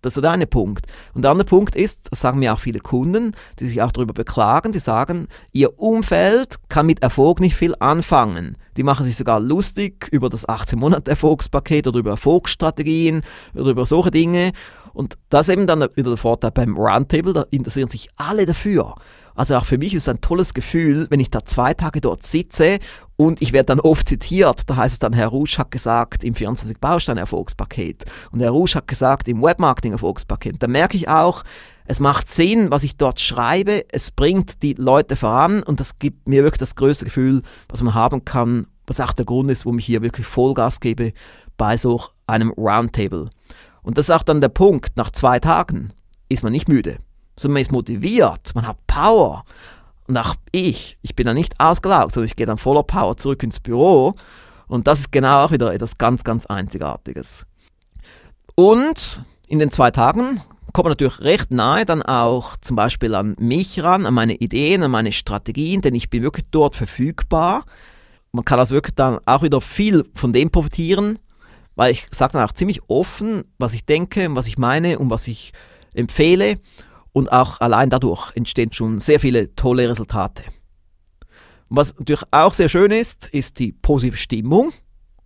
Das ist der eine Punkt. Und der andere Punkt ist, das sagen mir auch viele Kunden, die sich auch darüber beklagen, die sagen, ihr Umfeld kann mit Erfolg nicht viel anfangen. Die machen sich sogar lustig über das 18-Monat-Erfolgspaket oder über Erfolgsstrategien oder über solche Dinge. Und das ist eben dann wieder der Vorteil beim Roundtable, da interessieren sich alle dafür. Also auch für mich ist es ein tolles Gefühl, wenn ich da zwei Tage dort sitze und ich werde dann oft zitiert. Da heißt es dann, Herr Rusch hat gesagt im 24 Baustein Erfolgspaket und Herr Rusch hat gesagt im Webmarketing Erfolgspaket. Da merke ich auch, es macht Sinn, was ich dort schreibe. Es bringt die Leute voran und das gibt mir wirklich das größte Gefühl, was man haben kann, was auch der Grund ist, warum ich hier wirklich Vollgas gebe bei so einem Roundtable. Und das ist auch dann der Punkt, nach zwei Tagen ist man nicht müde, sondern man ist motiviert, man hat Power. Und auch ich, ich bin dann nicht ausgelaugt, sondern ich gehe dann voller Power zurück ins Büro. Und das ist genau auch wieder etwas ganz, ganz Einzigartiges. Und in den zwei Tagen kommt man natürlich recht nahe dann auch zum Beispiel an mich ran, an meine Ideen, an meine Strategien, denn ich bin wirklich dort verfügbar. Man kann also wirklich dann auch wieder viel von dem profitieren, weil ich sage dann auch ziemlich offen, was ich denke, was ich meine und was ich empfehle und auch allein dadurch entstehen schon sehr viele tolle Resultate. was natürlich auch sehr schön ist, ist die positive Stimmung.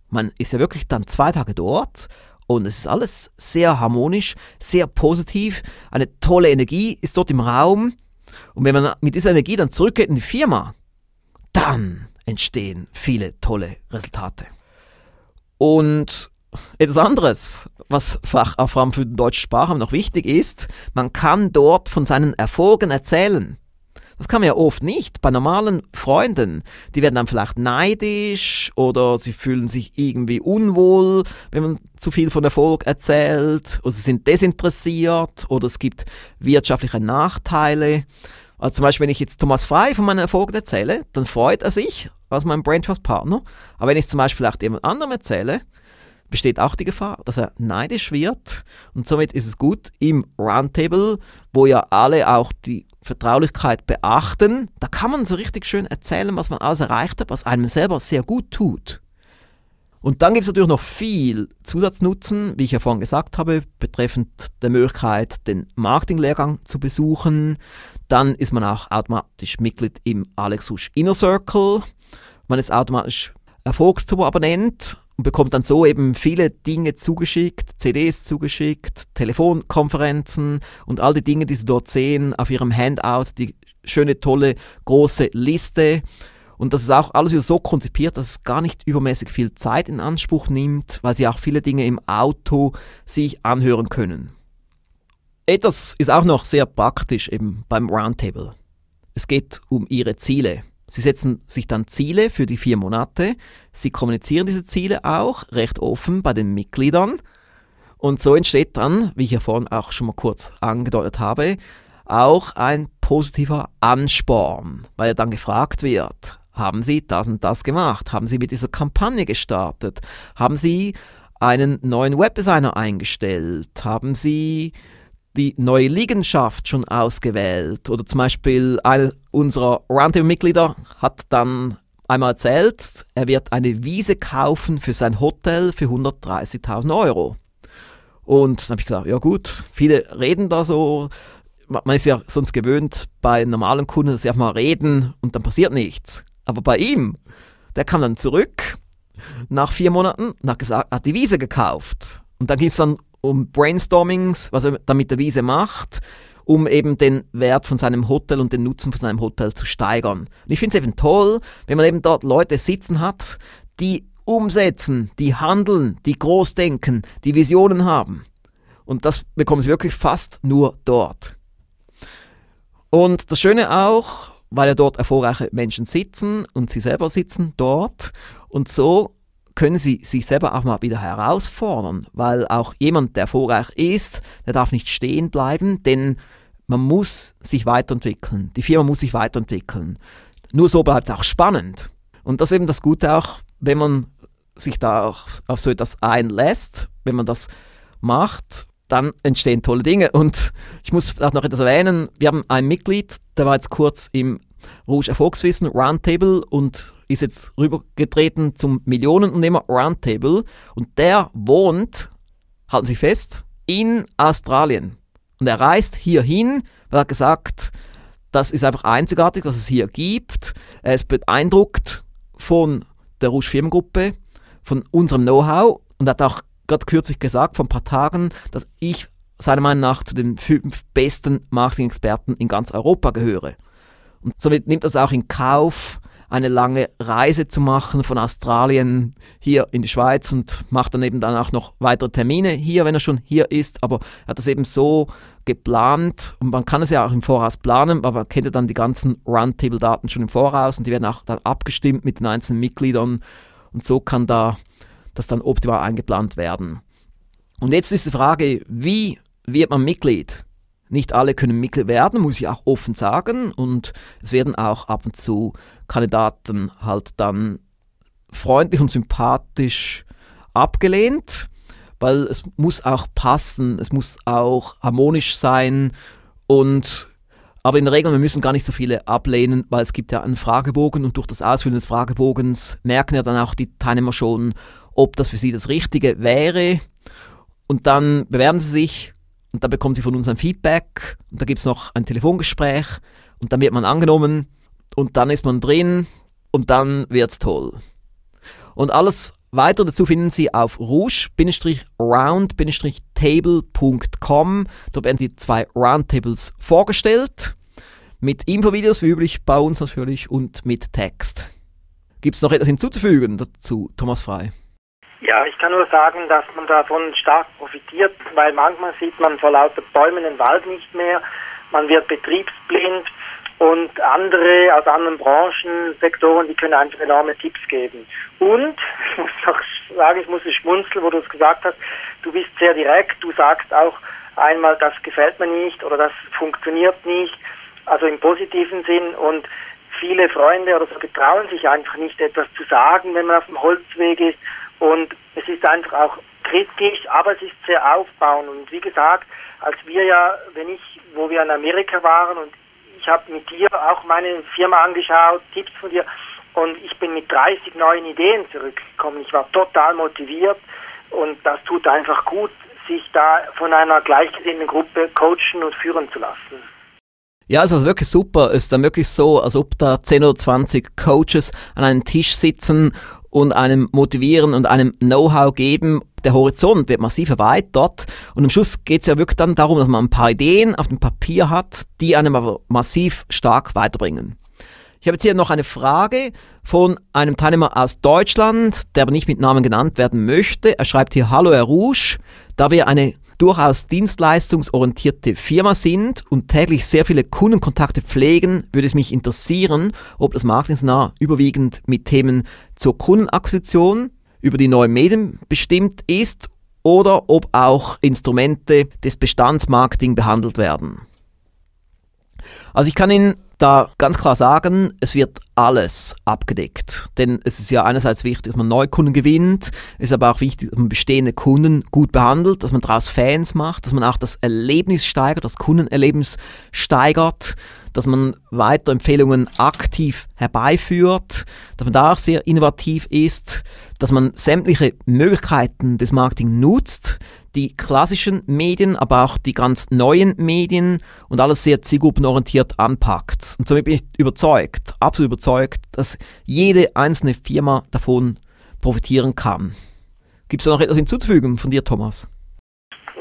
Man ist ja wirklich dann zwei Tage dort und es ist alles sehr harmonisch, sehr positiv. Eine tolle Energie ist dort im Raum. Und wenn man mit dieser Energie dann zurückgeht in die Firma, dann entstehen viele tolle Resultate. Und etwas anderes, was vor allem für den deutschen Sprachraum noch wichtig ist, man kann dort von seinen Erfolgen erzählen. Das kann man ja oft nicht. Bei normalen Freunden, die werden dann vielleicht neidisch oder sie fühlen sich irgendwie unwohl, wenn man zu viel von Erfolg erzählt, oder sie sind desinteressiert oder es gibt wirtschaftliche Nachteile. Also zum Beispiel, wenn ich jetzt Thomas Frei von meinen Erfolgen erzähle, dann freut er sich als mein Brain Trust Partner. Aber wenn ich es zum Beispiel auch jemand anderem erzähle, besteht auch die Gefahr, dass er neidisch wird. Und somit ist es gut im Roundtable, wo ja alle auch die Vertraulichkeit beachten, da kann man so richtig schön erzählen, was man alles erreicht hat, was einem selber sehr gut tut. Und dann gibt es natürlich noch viel Zusatznutzen, wie ich ja vorhin gesagt habe, betreffend der Möglichkeit, den Marketinglehrgang zu besuchen. Dann ist man auch automatisch Mitglied im Alex Rusch Inner Circle. Man ist automatisch Erfolgsturbo-Abonnent und bekommt dann so eben viele Dinge zugeschickt, CDs zugeschickt, Telefonkonferenzen und all die Dinge, die Sie dort sehen auf Ihrem Handout, die schöne, tolle, große Liste. Und das ist auch alles wieder so konzipiert, dass es gar nicht übermäßig viel Zeit in Anspruch nimmt, weil Sie auch viele Dinge im Auto sich anhören können. Etwas ist auch noch sehr praktisch eben beim Roundtable. Es geht um Ihre Ziele. Sie setzen sich dann Ziele für die vier Monate. Sie kommunizieren diese Ziele auch recht offen bei den Mitgliedern. Und so entsteht dann, wie ich ja vorhin auch schon mal kurz angedeutet habe, auch ein positiver Ansporn, weil dann gefragt wird, haben Sie das und das gemacht? Haben Sie mit dieser Kampagne gestartet? Haben Sie einen neuen Webdesigner eingestellt? Haben Sie die neue Liegenschaft schon ausgewählt. Oder zum Beispiel einer unserer Roundtable-Mitglieder hat dann einmal erzählt, er wird eine Wiese kaufen für sein Hotel für 130.000 Euro. Und dann habe ich gesagt, ja gut, viele reden da so. Man ist ja sonst gewöhnt bei normalen Kunden, dass sie einfach mal reden und dann passiert nichts. Aber bei ihm, der kam dann zurück nach vier Monaten und hat gesagt, hat die Wiese gekauft. Und dann ging es dann um Brainstormings, was er damit der Wiese macht, um eben den Wert von seinem Hotel und den Nutzen von seinem Hotel zu steigern. Und ich finde es eben toll, wenn man eben dort Leute sitzen hat, die umsetzen, die handeln, die groß denken, die Visionen haben. Und das bekommen sie wirklich fast nur dort. Und das Schöne auch, weil ja dort erfolgreiche Menschen sitzen und sie selber sitzen dort und so können sie sich selber auch mal wieder herausfordern, weil auch jemand, der erfolgreich ist, der darf nicht stehen bleiben, denn man muss sich weiterentwickeln. Die Firma muss sich weiterentwickeln. Nur so bleibt es auch spannend. Und das ist eben das Gute auch, wenn man sich da auch auf so etwas einlässt, wenn man das macht, dann entstehen tolle Dinge. Und ich muss vielleicht noch etwas erwähnen. Wir haben ein Mitglied, der war jetzt kurz im Rouge Erfolgswissen Roundtable und ist jetzt rübergetreten zum Millionenunternehmer Roundtable und der wohnt, halten Sie fest, in Australien. Und er reist hier hin, weil er gesagt, das ist einfach einzigartig, was es hier gibt. Er ist beeindruckt von der Rouge Firmengruppe, von unserem Know-how und hat auch gerade kürzlich gesagt, vor ein paar Tagen, dass ich seiner Meinung nach zu den fünf besten Marketing-Experten in ganz Europa gehöre. Und somit nimmt das auch in Kauf, eine lange Reise zu machen von Australien hier in die Schweiz und macht dann eben dann auch noch weitere Termine hier, wenn er schon hier ist. Aber er hat das eben so geplant und man kann es ja auch im Voraus planen, aber man kennt ja dann die ganzen Roundtable-Daten schon im Voraus und die werden auch dann abgestimmt mit den einzelnen Mitgliedern und so kann da das dann optimal eingeplant werden. Und jetzt ist die Frage, wie wird man Mitglied? Nicht alle können Mitglied werden, muss ich auch offen sagen. Und es werden auch ab und zu Kandidaten halt dann freundlich und sympathisch abgelehnt, weil es muss auch passen, es muss auch harmonisch sein und aber in der Regel, wir müssen gar nicht so viele ablehnen, weil es gibt ja einen Fragebogen und durch das Ausfüllen des Fragebogens merken ja dann auch die Teilnehmer schon, ob das für sie das Richtige wäre. Und dann bewerben sie sich und dann bekommen sie von uns ein Feedback und da gibt es noch ein Telefongespräch und dann wird man angenommen und dann ist man drin und dann wird's toll. Und alles weitere dazu finden Sie auf rouge-round-table.com. Dort werden die zwei Roundtables vorgestellt. Mit Infovideos wie üblich bei uns natürlich und mit Text. Gibt es noch etwas hinzuzufügen dazu, Thomas Frei? Ja, ich kann nur sagen, dass man davon stark profitiert, weil manchmal sieht man vor lauter Bäumen den Wald nicht mehr, man wird betriebsblind und andere aus anderen Branchen, Sektoren, die können einfach enorme Tipps geben. Und, ich muss noch sagen, ich muss schmunzeln, wo du es gesagt hast, du bist sehr direkt, du sagst auch einmal, das gefällt mir nicht oder das funktioniert nicht, also im positiven Sinn und viele Freunde oder so getrauen sich einfach nicht etwas zu sagen, wenn man auf dem Holzweg ist und es ist einfach auch kritisch, aber es ist sehr aufbauend. Und wie gesagt, als wir ja, wenn ich, wo wir in Amerika waren und ich habe mit dir auch meine Firma angeschaut, Tipps von dir und ich bin mit 30 neuen Ideen zurückgekommen. Ich war total motiviert und das tut einfach gut, sich da von einer gleichgesinnten Gruppe coachen und führen zu lassen. Ja, es ist wirklich super. Es ist dann wirklich so, als ob da 10 oder 20 Coaches an einem Tisch sitzen und einem motivieren und einem Know-how geben. Der Horizont wird massiv erweitert und am Schluss geht es ja wirklich dann darum, dass man ein paar Ideen auf dem Papier hat, die einem aber massiv stark weiterbringen. Ich habe jetzt hier noch eine Frage von einem Teilnehmer aus Deutschland, der aber nicht mit Namen genannt werden möchte. Er schreibt hier, Hallo Herr Rouge, da wir eine durchaus dienstleistungsorientierte Firma sind und täglich sehr viele Kundenkontakte pflegen, würde es mich interessieren, ob das Marketing überwiegend mit Themen zur Kundenakquisition über die neuen Medien bestimmt ist oder ob auch Instrumente des Bestandsmarketing behandelt werden. Also ich kann Ihnen da ganz klar sagen, es wird alles abgedeckt. Denn es ist ja einerseits wichtig, dass man Neukunden gewinnt, es ist aber auch wichtig, dass man bestehende Kunden gut behandelt, dass man daraus Fans macht, dass man auch das Erlebnis steigert, das Kundenerlebnis steigert, dass man weitere Empfehlungen aktiv herbeiführt, dass man da auch sehr innovativ ist, dass man sämtliche Möglichkeiten des Marketing nutzt, die klassischen Medien, aber auch die ganz neuen Medien und alles sehr zielgruppenorientiert anpackt. Und somit bin ich überzeugt, absolut überzeugt, dass jede einzelne Firma davon profitieren kann. Gibt es da noch etwas hinzuzufügen von dir, Thomas?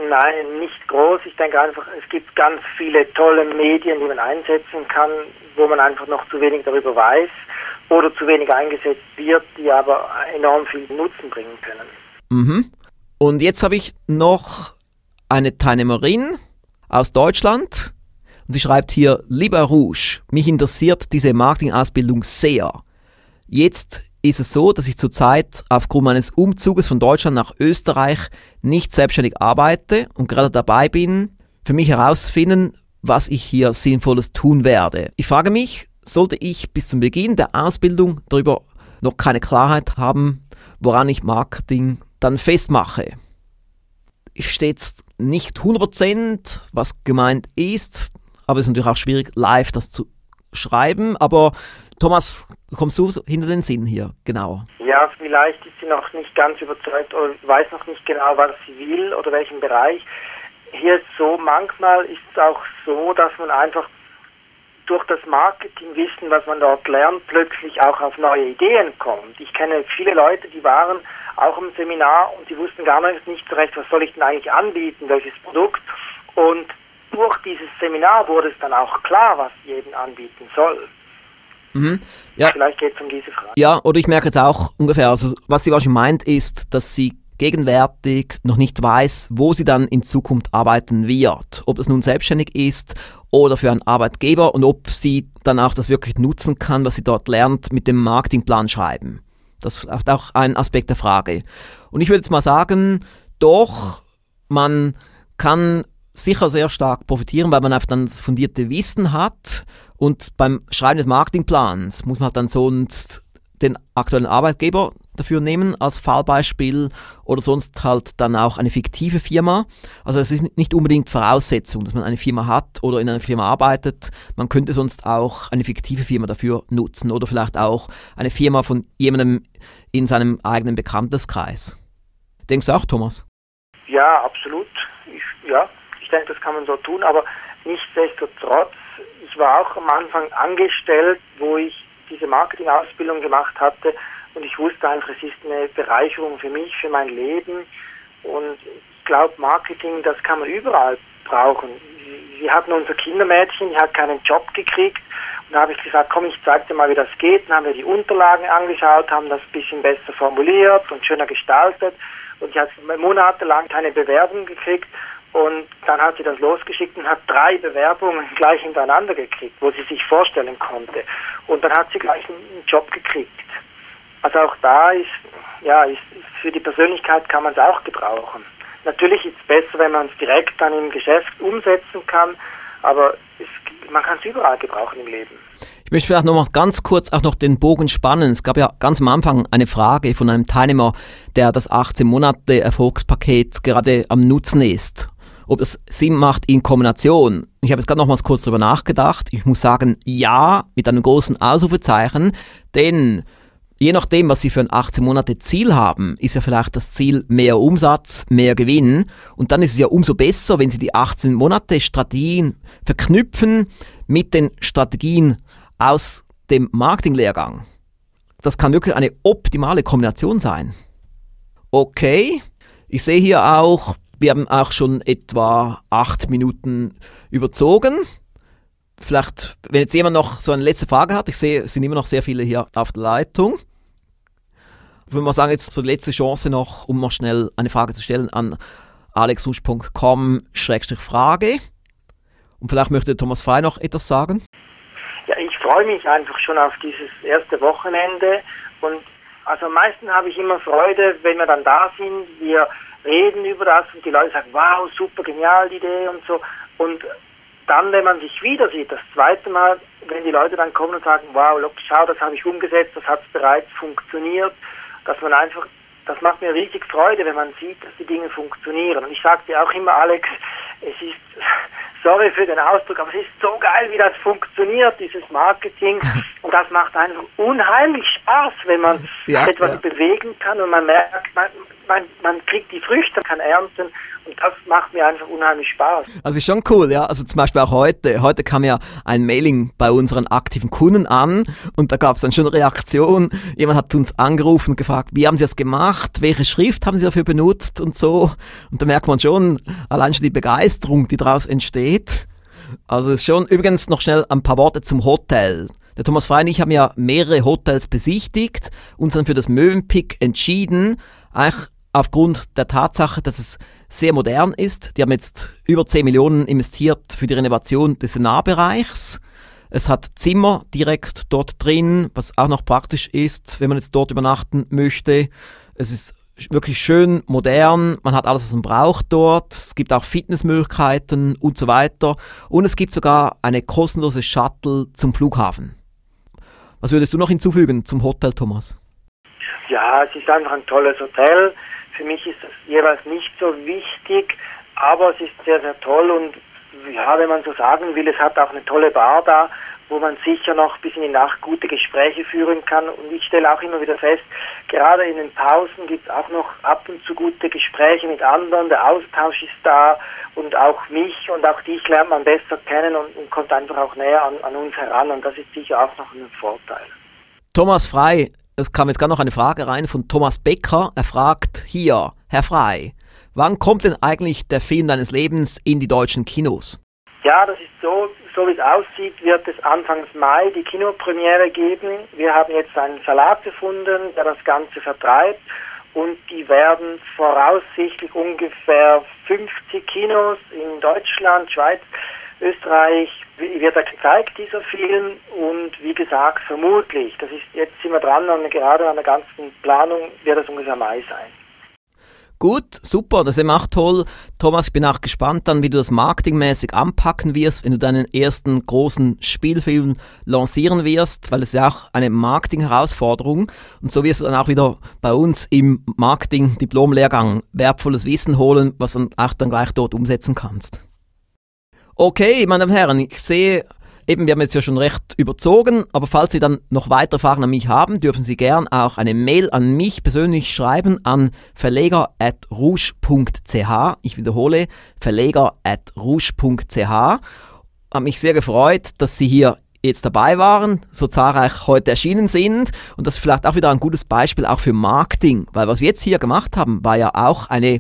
Nein, nicht groß. Ich denke einfach, es gibt ganz viele tolle Medien, die man einsetzen kann, wo man einfach noch zu wenig darüber weiß oder zu wenig eingesetzt wird, die aber enorm viel Nutzen bringen können. Mhm. Und jetzt habe ich noch eine Teilnehmerin aus Deutschland und sie schreibt hier, lieber Rouge, mich interessiert diese Marketingausbildung sehr. Jetzt ist es so, dass ich zurzeit aufgrund meines Umzuges von Deutschland nach Österreich nicht selbstständig arbeite und gerade dabei bin, für mich herauszufinden, was ich hier Sinnvolles tun werde. Ich frage mich, sollte ich bis zum Beginn der Ausbildung darüber noch keine Klarheit haben, woran ich Marketing dann festmache. Ich verstehe jetzt nicht 100%, was gemeint ist, aber es ist natürlich auch schwierig, live das zu schreiben. Aber Thomas, kommst du hinter den Sinn hier? Genau. Ja, vielleicht ist sie noch nicht ganz überzeugt oder weiß noch nicht genau, was sie will oder welchen Bereich. Hier ist so, manchmal ist es auch so, dass man einfach durch das Marketingwissen, was man dort lernt, plötzlich auch auf neue Ideen kommt. Ich kenne viele Leute, die waren auch im Seminar und die wussten gar nicht, nicht so recht, was soll ich denn eigentlich anbieten, welches Produkt. Und durch dieses Seminar wurde es dann auch klar, was jeden anbieten soll. Mhm. Ja. Vielleicht geht es um diese Frage. Ja, oder ich merke jetzt auch ungefähr, also was sie wahrscheinlich meint, ist, dass sie gegenwärtig noch nicht weiß, wo sie dann in Zukunft arbeiten wird. Ob es nun selbstständig ist oder für einen Arbeitgeber und ob sie dann auch das wirklich nutzen kann, was sie dort lernt, mit dem Marketingplan schreiben. Das ist auch ein Aspekt der Frage. Und ich würde jetzt mal sagen, doch, man kann sicher sehr stark profitieren, weil man einfach dann das fundierte Wissen hat. Und beim Schreiben des Marketingplans muss man halt dann sonst den aktuellen Arbeitgeber dafür nehmen als Fallbeispiel oder sonst halt dann auch eine fiktive Firma. Also es ist nicht unbedingt Voraussetzung, dass man eine Firma hat oder in einer Firma arbeitet. Man könnte sonst auch eine fiktive Firma dafür nutzen oder vielleicht auch eine Firma von jemandem in seinem eigenen Bekannteskreis. Denkst du auch, Thomas? Ja, absolut. Ich, ja, ich denke, das kann man so tun, aber nichtsdestotrotz, ich war auch am Anfang angestellt, wo ich diese Marketingausbildung gemacht hatte und ich wusste einfach, es ist eine Bereicherung für mich, für mein Leben und ich glaube, Marketing, das kann man überall brauchen. Wir hatten unser Kindermädchen, die hat keinen Job gekriegt und da habe ich gesagt, komm, ich zeig dir mal, wie das geht. Dann haben wir die Unterlagen angeschaut, haben das ein bisschen besser formuliert und schöner gestaltet und die hat monatelang keine Bewerbung gekriegt und dann hat sie das losgeschickt und hat drei Bewerbungen gleich hintereinander gekriegt, wo sie sich vorstellen konnte. Und dann hat sie gleich einen Job gekriegt. Also auch da ist, ja, ist, für die Persönlichkeit kann man es auch gebrauchen. Natürlich ist es besser, wenn man es direkt dann im Geschäft umsetzen kann, aber es, man kann es überall gebrauchen im Leben. Ich möchte vielleicht noch mal ganz kurz auch noch den Bogen spannen. Es gab ja ganz am Anfang eine Frage von einem Teilnehmer, der das 18 Monate Erfolgspaket gerade am Nutzen ist ob es Sinn macht in Kombination. Ich habe jetzt gerade nochmals kurz darüber nachgedacht. Ich muss sagen, ja, mit einem großen Ausrufezeichen, denn je nachdem, was Sie für ein 18 Monate Ziel haben, ist ja vielleicht das Ziel mehr Umsatz, mehr Gewinn. Und dann ist es ja umso besser, wenn Sie die 18 Monate Strategien verknüpfen mit den Strategien aus dem Marketinglehrgang. Das kann wirklich eine optimale Kombination sein. Okay, ich sehe hier auch wir haben auch schon etwa acht Minuten überzogen. Vielleicht, wenn jetzt jemand noch so eine letzte Frage hat, ich sehe, es sind immer noch sehr viele hier auf der Leitung. Ich würde mal sagen, jetzt so die letzte Chance noch, um noch schnell eine Frage zu stellen an alexrusch.com-frage. Und vielleicht möchte Thomas Frey noch etwas sagen. Ja, ich freue mich einfach schon auf dieses erste Wochenende und also am meisten habe ich immer Freude, wenn wir dann da sind. Wir reden über das und die Leute sagen, wow, super, genial die Idee und so. Und dann, wenn man sich wieder sieht, das zweite Mal, wenn die Leute dann kommen und sagen, wow, look, schau, das habe ich umgesetzt, das hat bereits funktioniert, dass man einfach, das macht mir riesig Freude, wenn man sieht, dass die Dinge funktionieren. Und ich sage dir auch immer, Alex, es ist, sorry für den Ausdruck, aber es ist so geil, wie das funktioniert, dieses Marketing. Und das macht einfach unheimlich Spaß, wenn man ja, etwas ja. bewegen kann und man merkt, man, man, man kriegt die Früchte, kann ernten und das macht mir einfach unheimlich Spaß. Also ist schon cool, ja. Also zum Beispiel auch heute. Heute kam ja ein Mailing bei unseren aktiven Kunden an und da gab es dann schon eine Reaktion. Jemand hat uns angerufen und gefragt, wie haben Sie das gemacht? Welche Schrift haben Sie dafür benutzt und so. Und da merkt man schon allein schon die Begeisterung, die daraus entsteht. Also ist schon übrigens noch schnell ein paar Worte zum Hotel. Der Thomas Frey und ich haben ja mehrere Hotels besichtigt, uns dann für das Möwenpick entschieden, eigentlich aufgrund der Tatsache, dass es sehr modern ist. Die haben jetzt über 10 Millionen investiert für die Renovation des Seminarbereichs. Es hat Zimmer direkt dort drin, was auch noch praktisch ist, wenn man jetzt dort übernachten möchte. Es ist wirklich schön modern, man hat alles, was man braucht dort. Es gibt auch Fitnessmöglichkeiten und so weiter. Und es gibt sogar eine kostenlose Shuttle zum Flughafen. Was würdest du noch hinzufügen zum Hotel, Thomas? Ja, es ist einfach ein tolles Hotel. Für mich ist das jeweils nicht so wichtig, aber es ist sehr, sehr toll und ja, wenn man so sagen will, es hat auch eine tolle Bar da, wo man sicher noch bis in die Nacht gute Gespräche führen kann. Und ich stelle auch immer wieder fest, gerade in den Pausen gibt es auch noch ab und zu gute Gespräche mit anderen. Der Austausch ist da und auch mich und auch dich lernt man besser kennen und, und kommt einfach auch näher an, an uns heran. Und das ist sicher auch noch ein Vorteil. Thomas Frei, es kam jetzt gerade noch eine Frage rein von Thomas Becker. Er fragt hier, Herr Frei, wann kommt denn eigentlich der Film deines Lebens in die deutschen Kinos? Ja, das ist so, so wie es aussieht, wird es Anfangs Mai die Kinopremiere geben. Wir haben jetzt einen Salat gefunden, der das Ganze vertreibt und die werden voraussichtlich ungefähr 50 Kinos in Deutschland, Schweiz, Österreich wird er gezeigt, dieser Film, und wie gesagt, vermutlich, das ist, jetzt sind wir dran, an, gerade an der ganzen Planung, wird es ungefähr Mai sein. Gut, super, das ist auch toll. Thomas, ich bin auch gespannt dann, wie du das marketingmäßig anpacken wirst, wenn du deinen ersten großen Spielfilm lancieren wirst, weil das ist ja auch eine Marketing-Herausforderung. Und so wirst du dann auch wieder bei uns im Marketing-Diplom-Lehrgang wertvolles Wissen holen, was du dann auch dann gleich dort umsetzen kannst. Okay, meine Damen und Herren, ich sehe, eben, wir haben jetzt ja schon recht überzogen, aber falls Sie dann noch weitere Fragen an mich haben, dürfen Sie gern auch eine Mail an mich persönlich schreiben an verleger.rouge.ch. Ich wiederhole, verleger.rouge.ch. Hat mich sehr gefreut, dass Sie hier jetzt dabei waren, so zahlreich heute erschienen sind und das ist vielleicht auch wieder ein gutes Beispiel auch für Marketing, weil was wir jetzt hier gemacht haben, war ja auch eine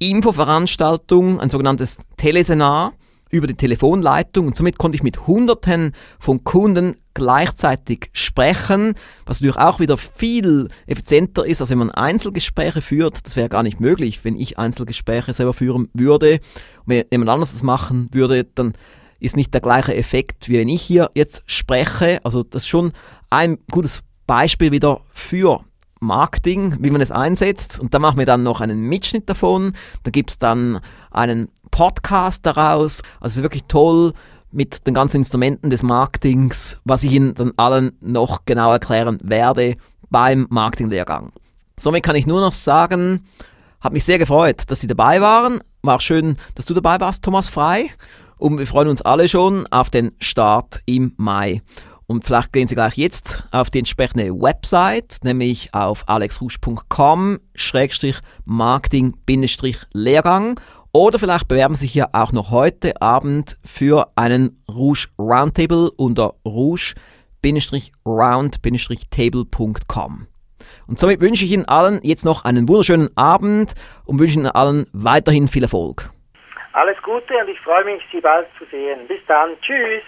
Infoveranstaltung, ein sogenanntes Teleseminar über die Telefonleitung und somit konnte ich mit Hunderten von Kunden gleichzeitig sprechen, was natürlich auch wieder viel effizienter ist, als wenn man Einzelgespräche führt. Das wäre gar nicht möglich, wenn ich Einzelgespräche selber führen würde. Und wenn jemand anderes das machen würde, dann ist nicht der gleiche Effekt, wie wenn ich hier jetzt spreche. Also das ist schon ein gutes Beispiel wieder für Marketing, wie man es einsetzt. Und da machen wir dann noch einen Mitschnitt davon. Da gibt es dann einen Podcast daraus. Also wirklich toll mit den ganzen Instrumenten des Marketings, was ich Ihnen dann allen noch genau erklären werde beim Marketinglehrgang. Somit kann ich nur noch sagen, hat mich sehr gefreut, dass Sie dabei waren. War schön, dass du dabei warst, Thomas Frei. Und wir freuen uns alle schon auf den Start im Mai. Und vielleicht gehen Sie gleich jetzt auf die entsprechende Website, nämlich auf alexrusch.com-marketing-lehrgang oder vielleicht bewerben Sie sich ja auch noch heute Abend für einen Rouge Roundtable unter rouge-round-table.com. Und somit wünsche ich Ihnen allen jetzt noch einen wunderschönen Abend und wünsche Ihnen allen weiterhin viel Erfolg. Alles Gute und ich freue mich, Sie bald zu sehen. Bis dann. Tschüss.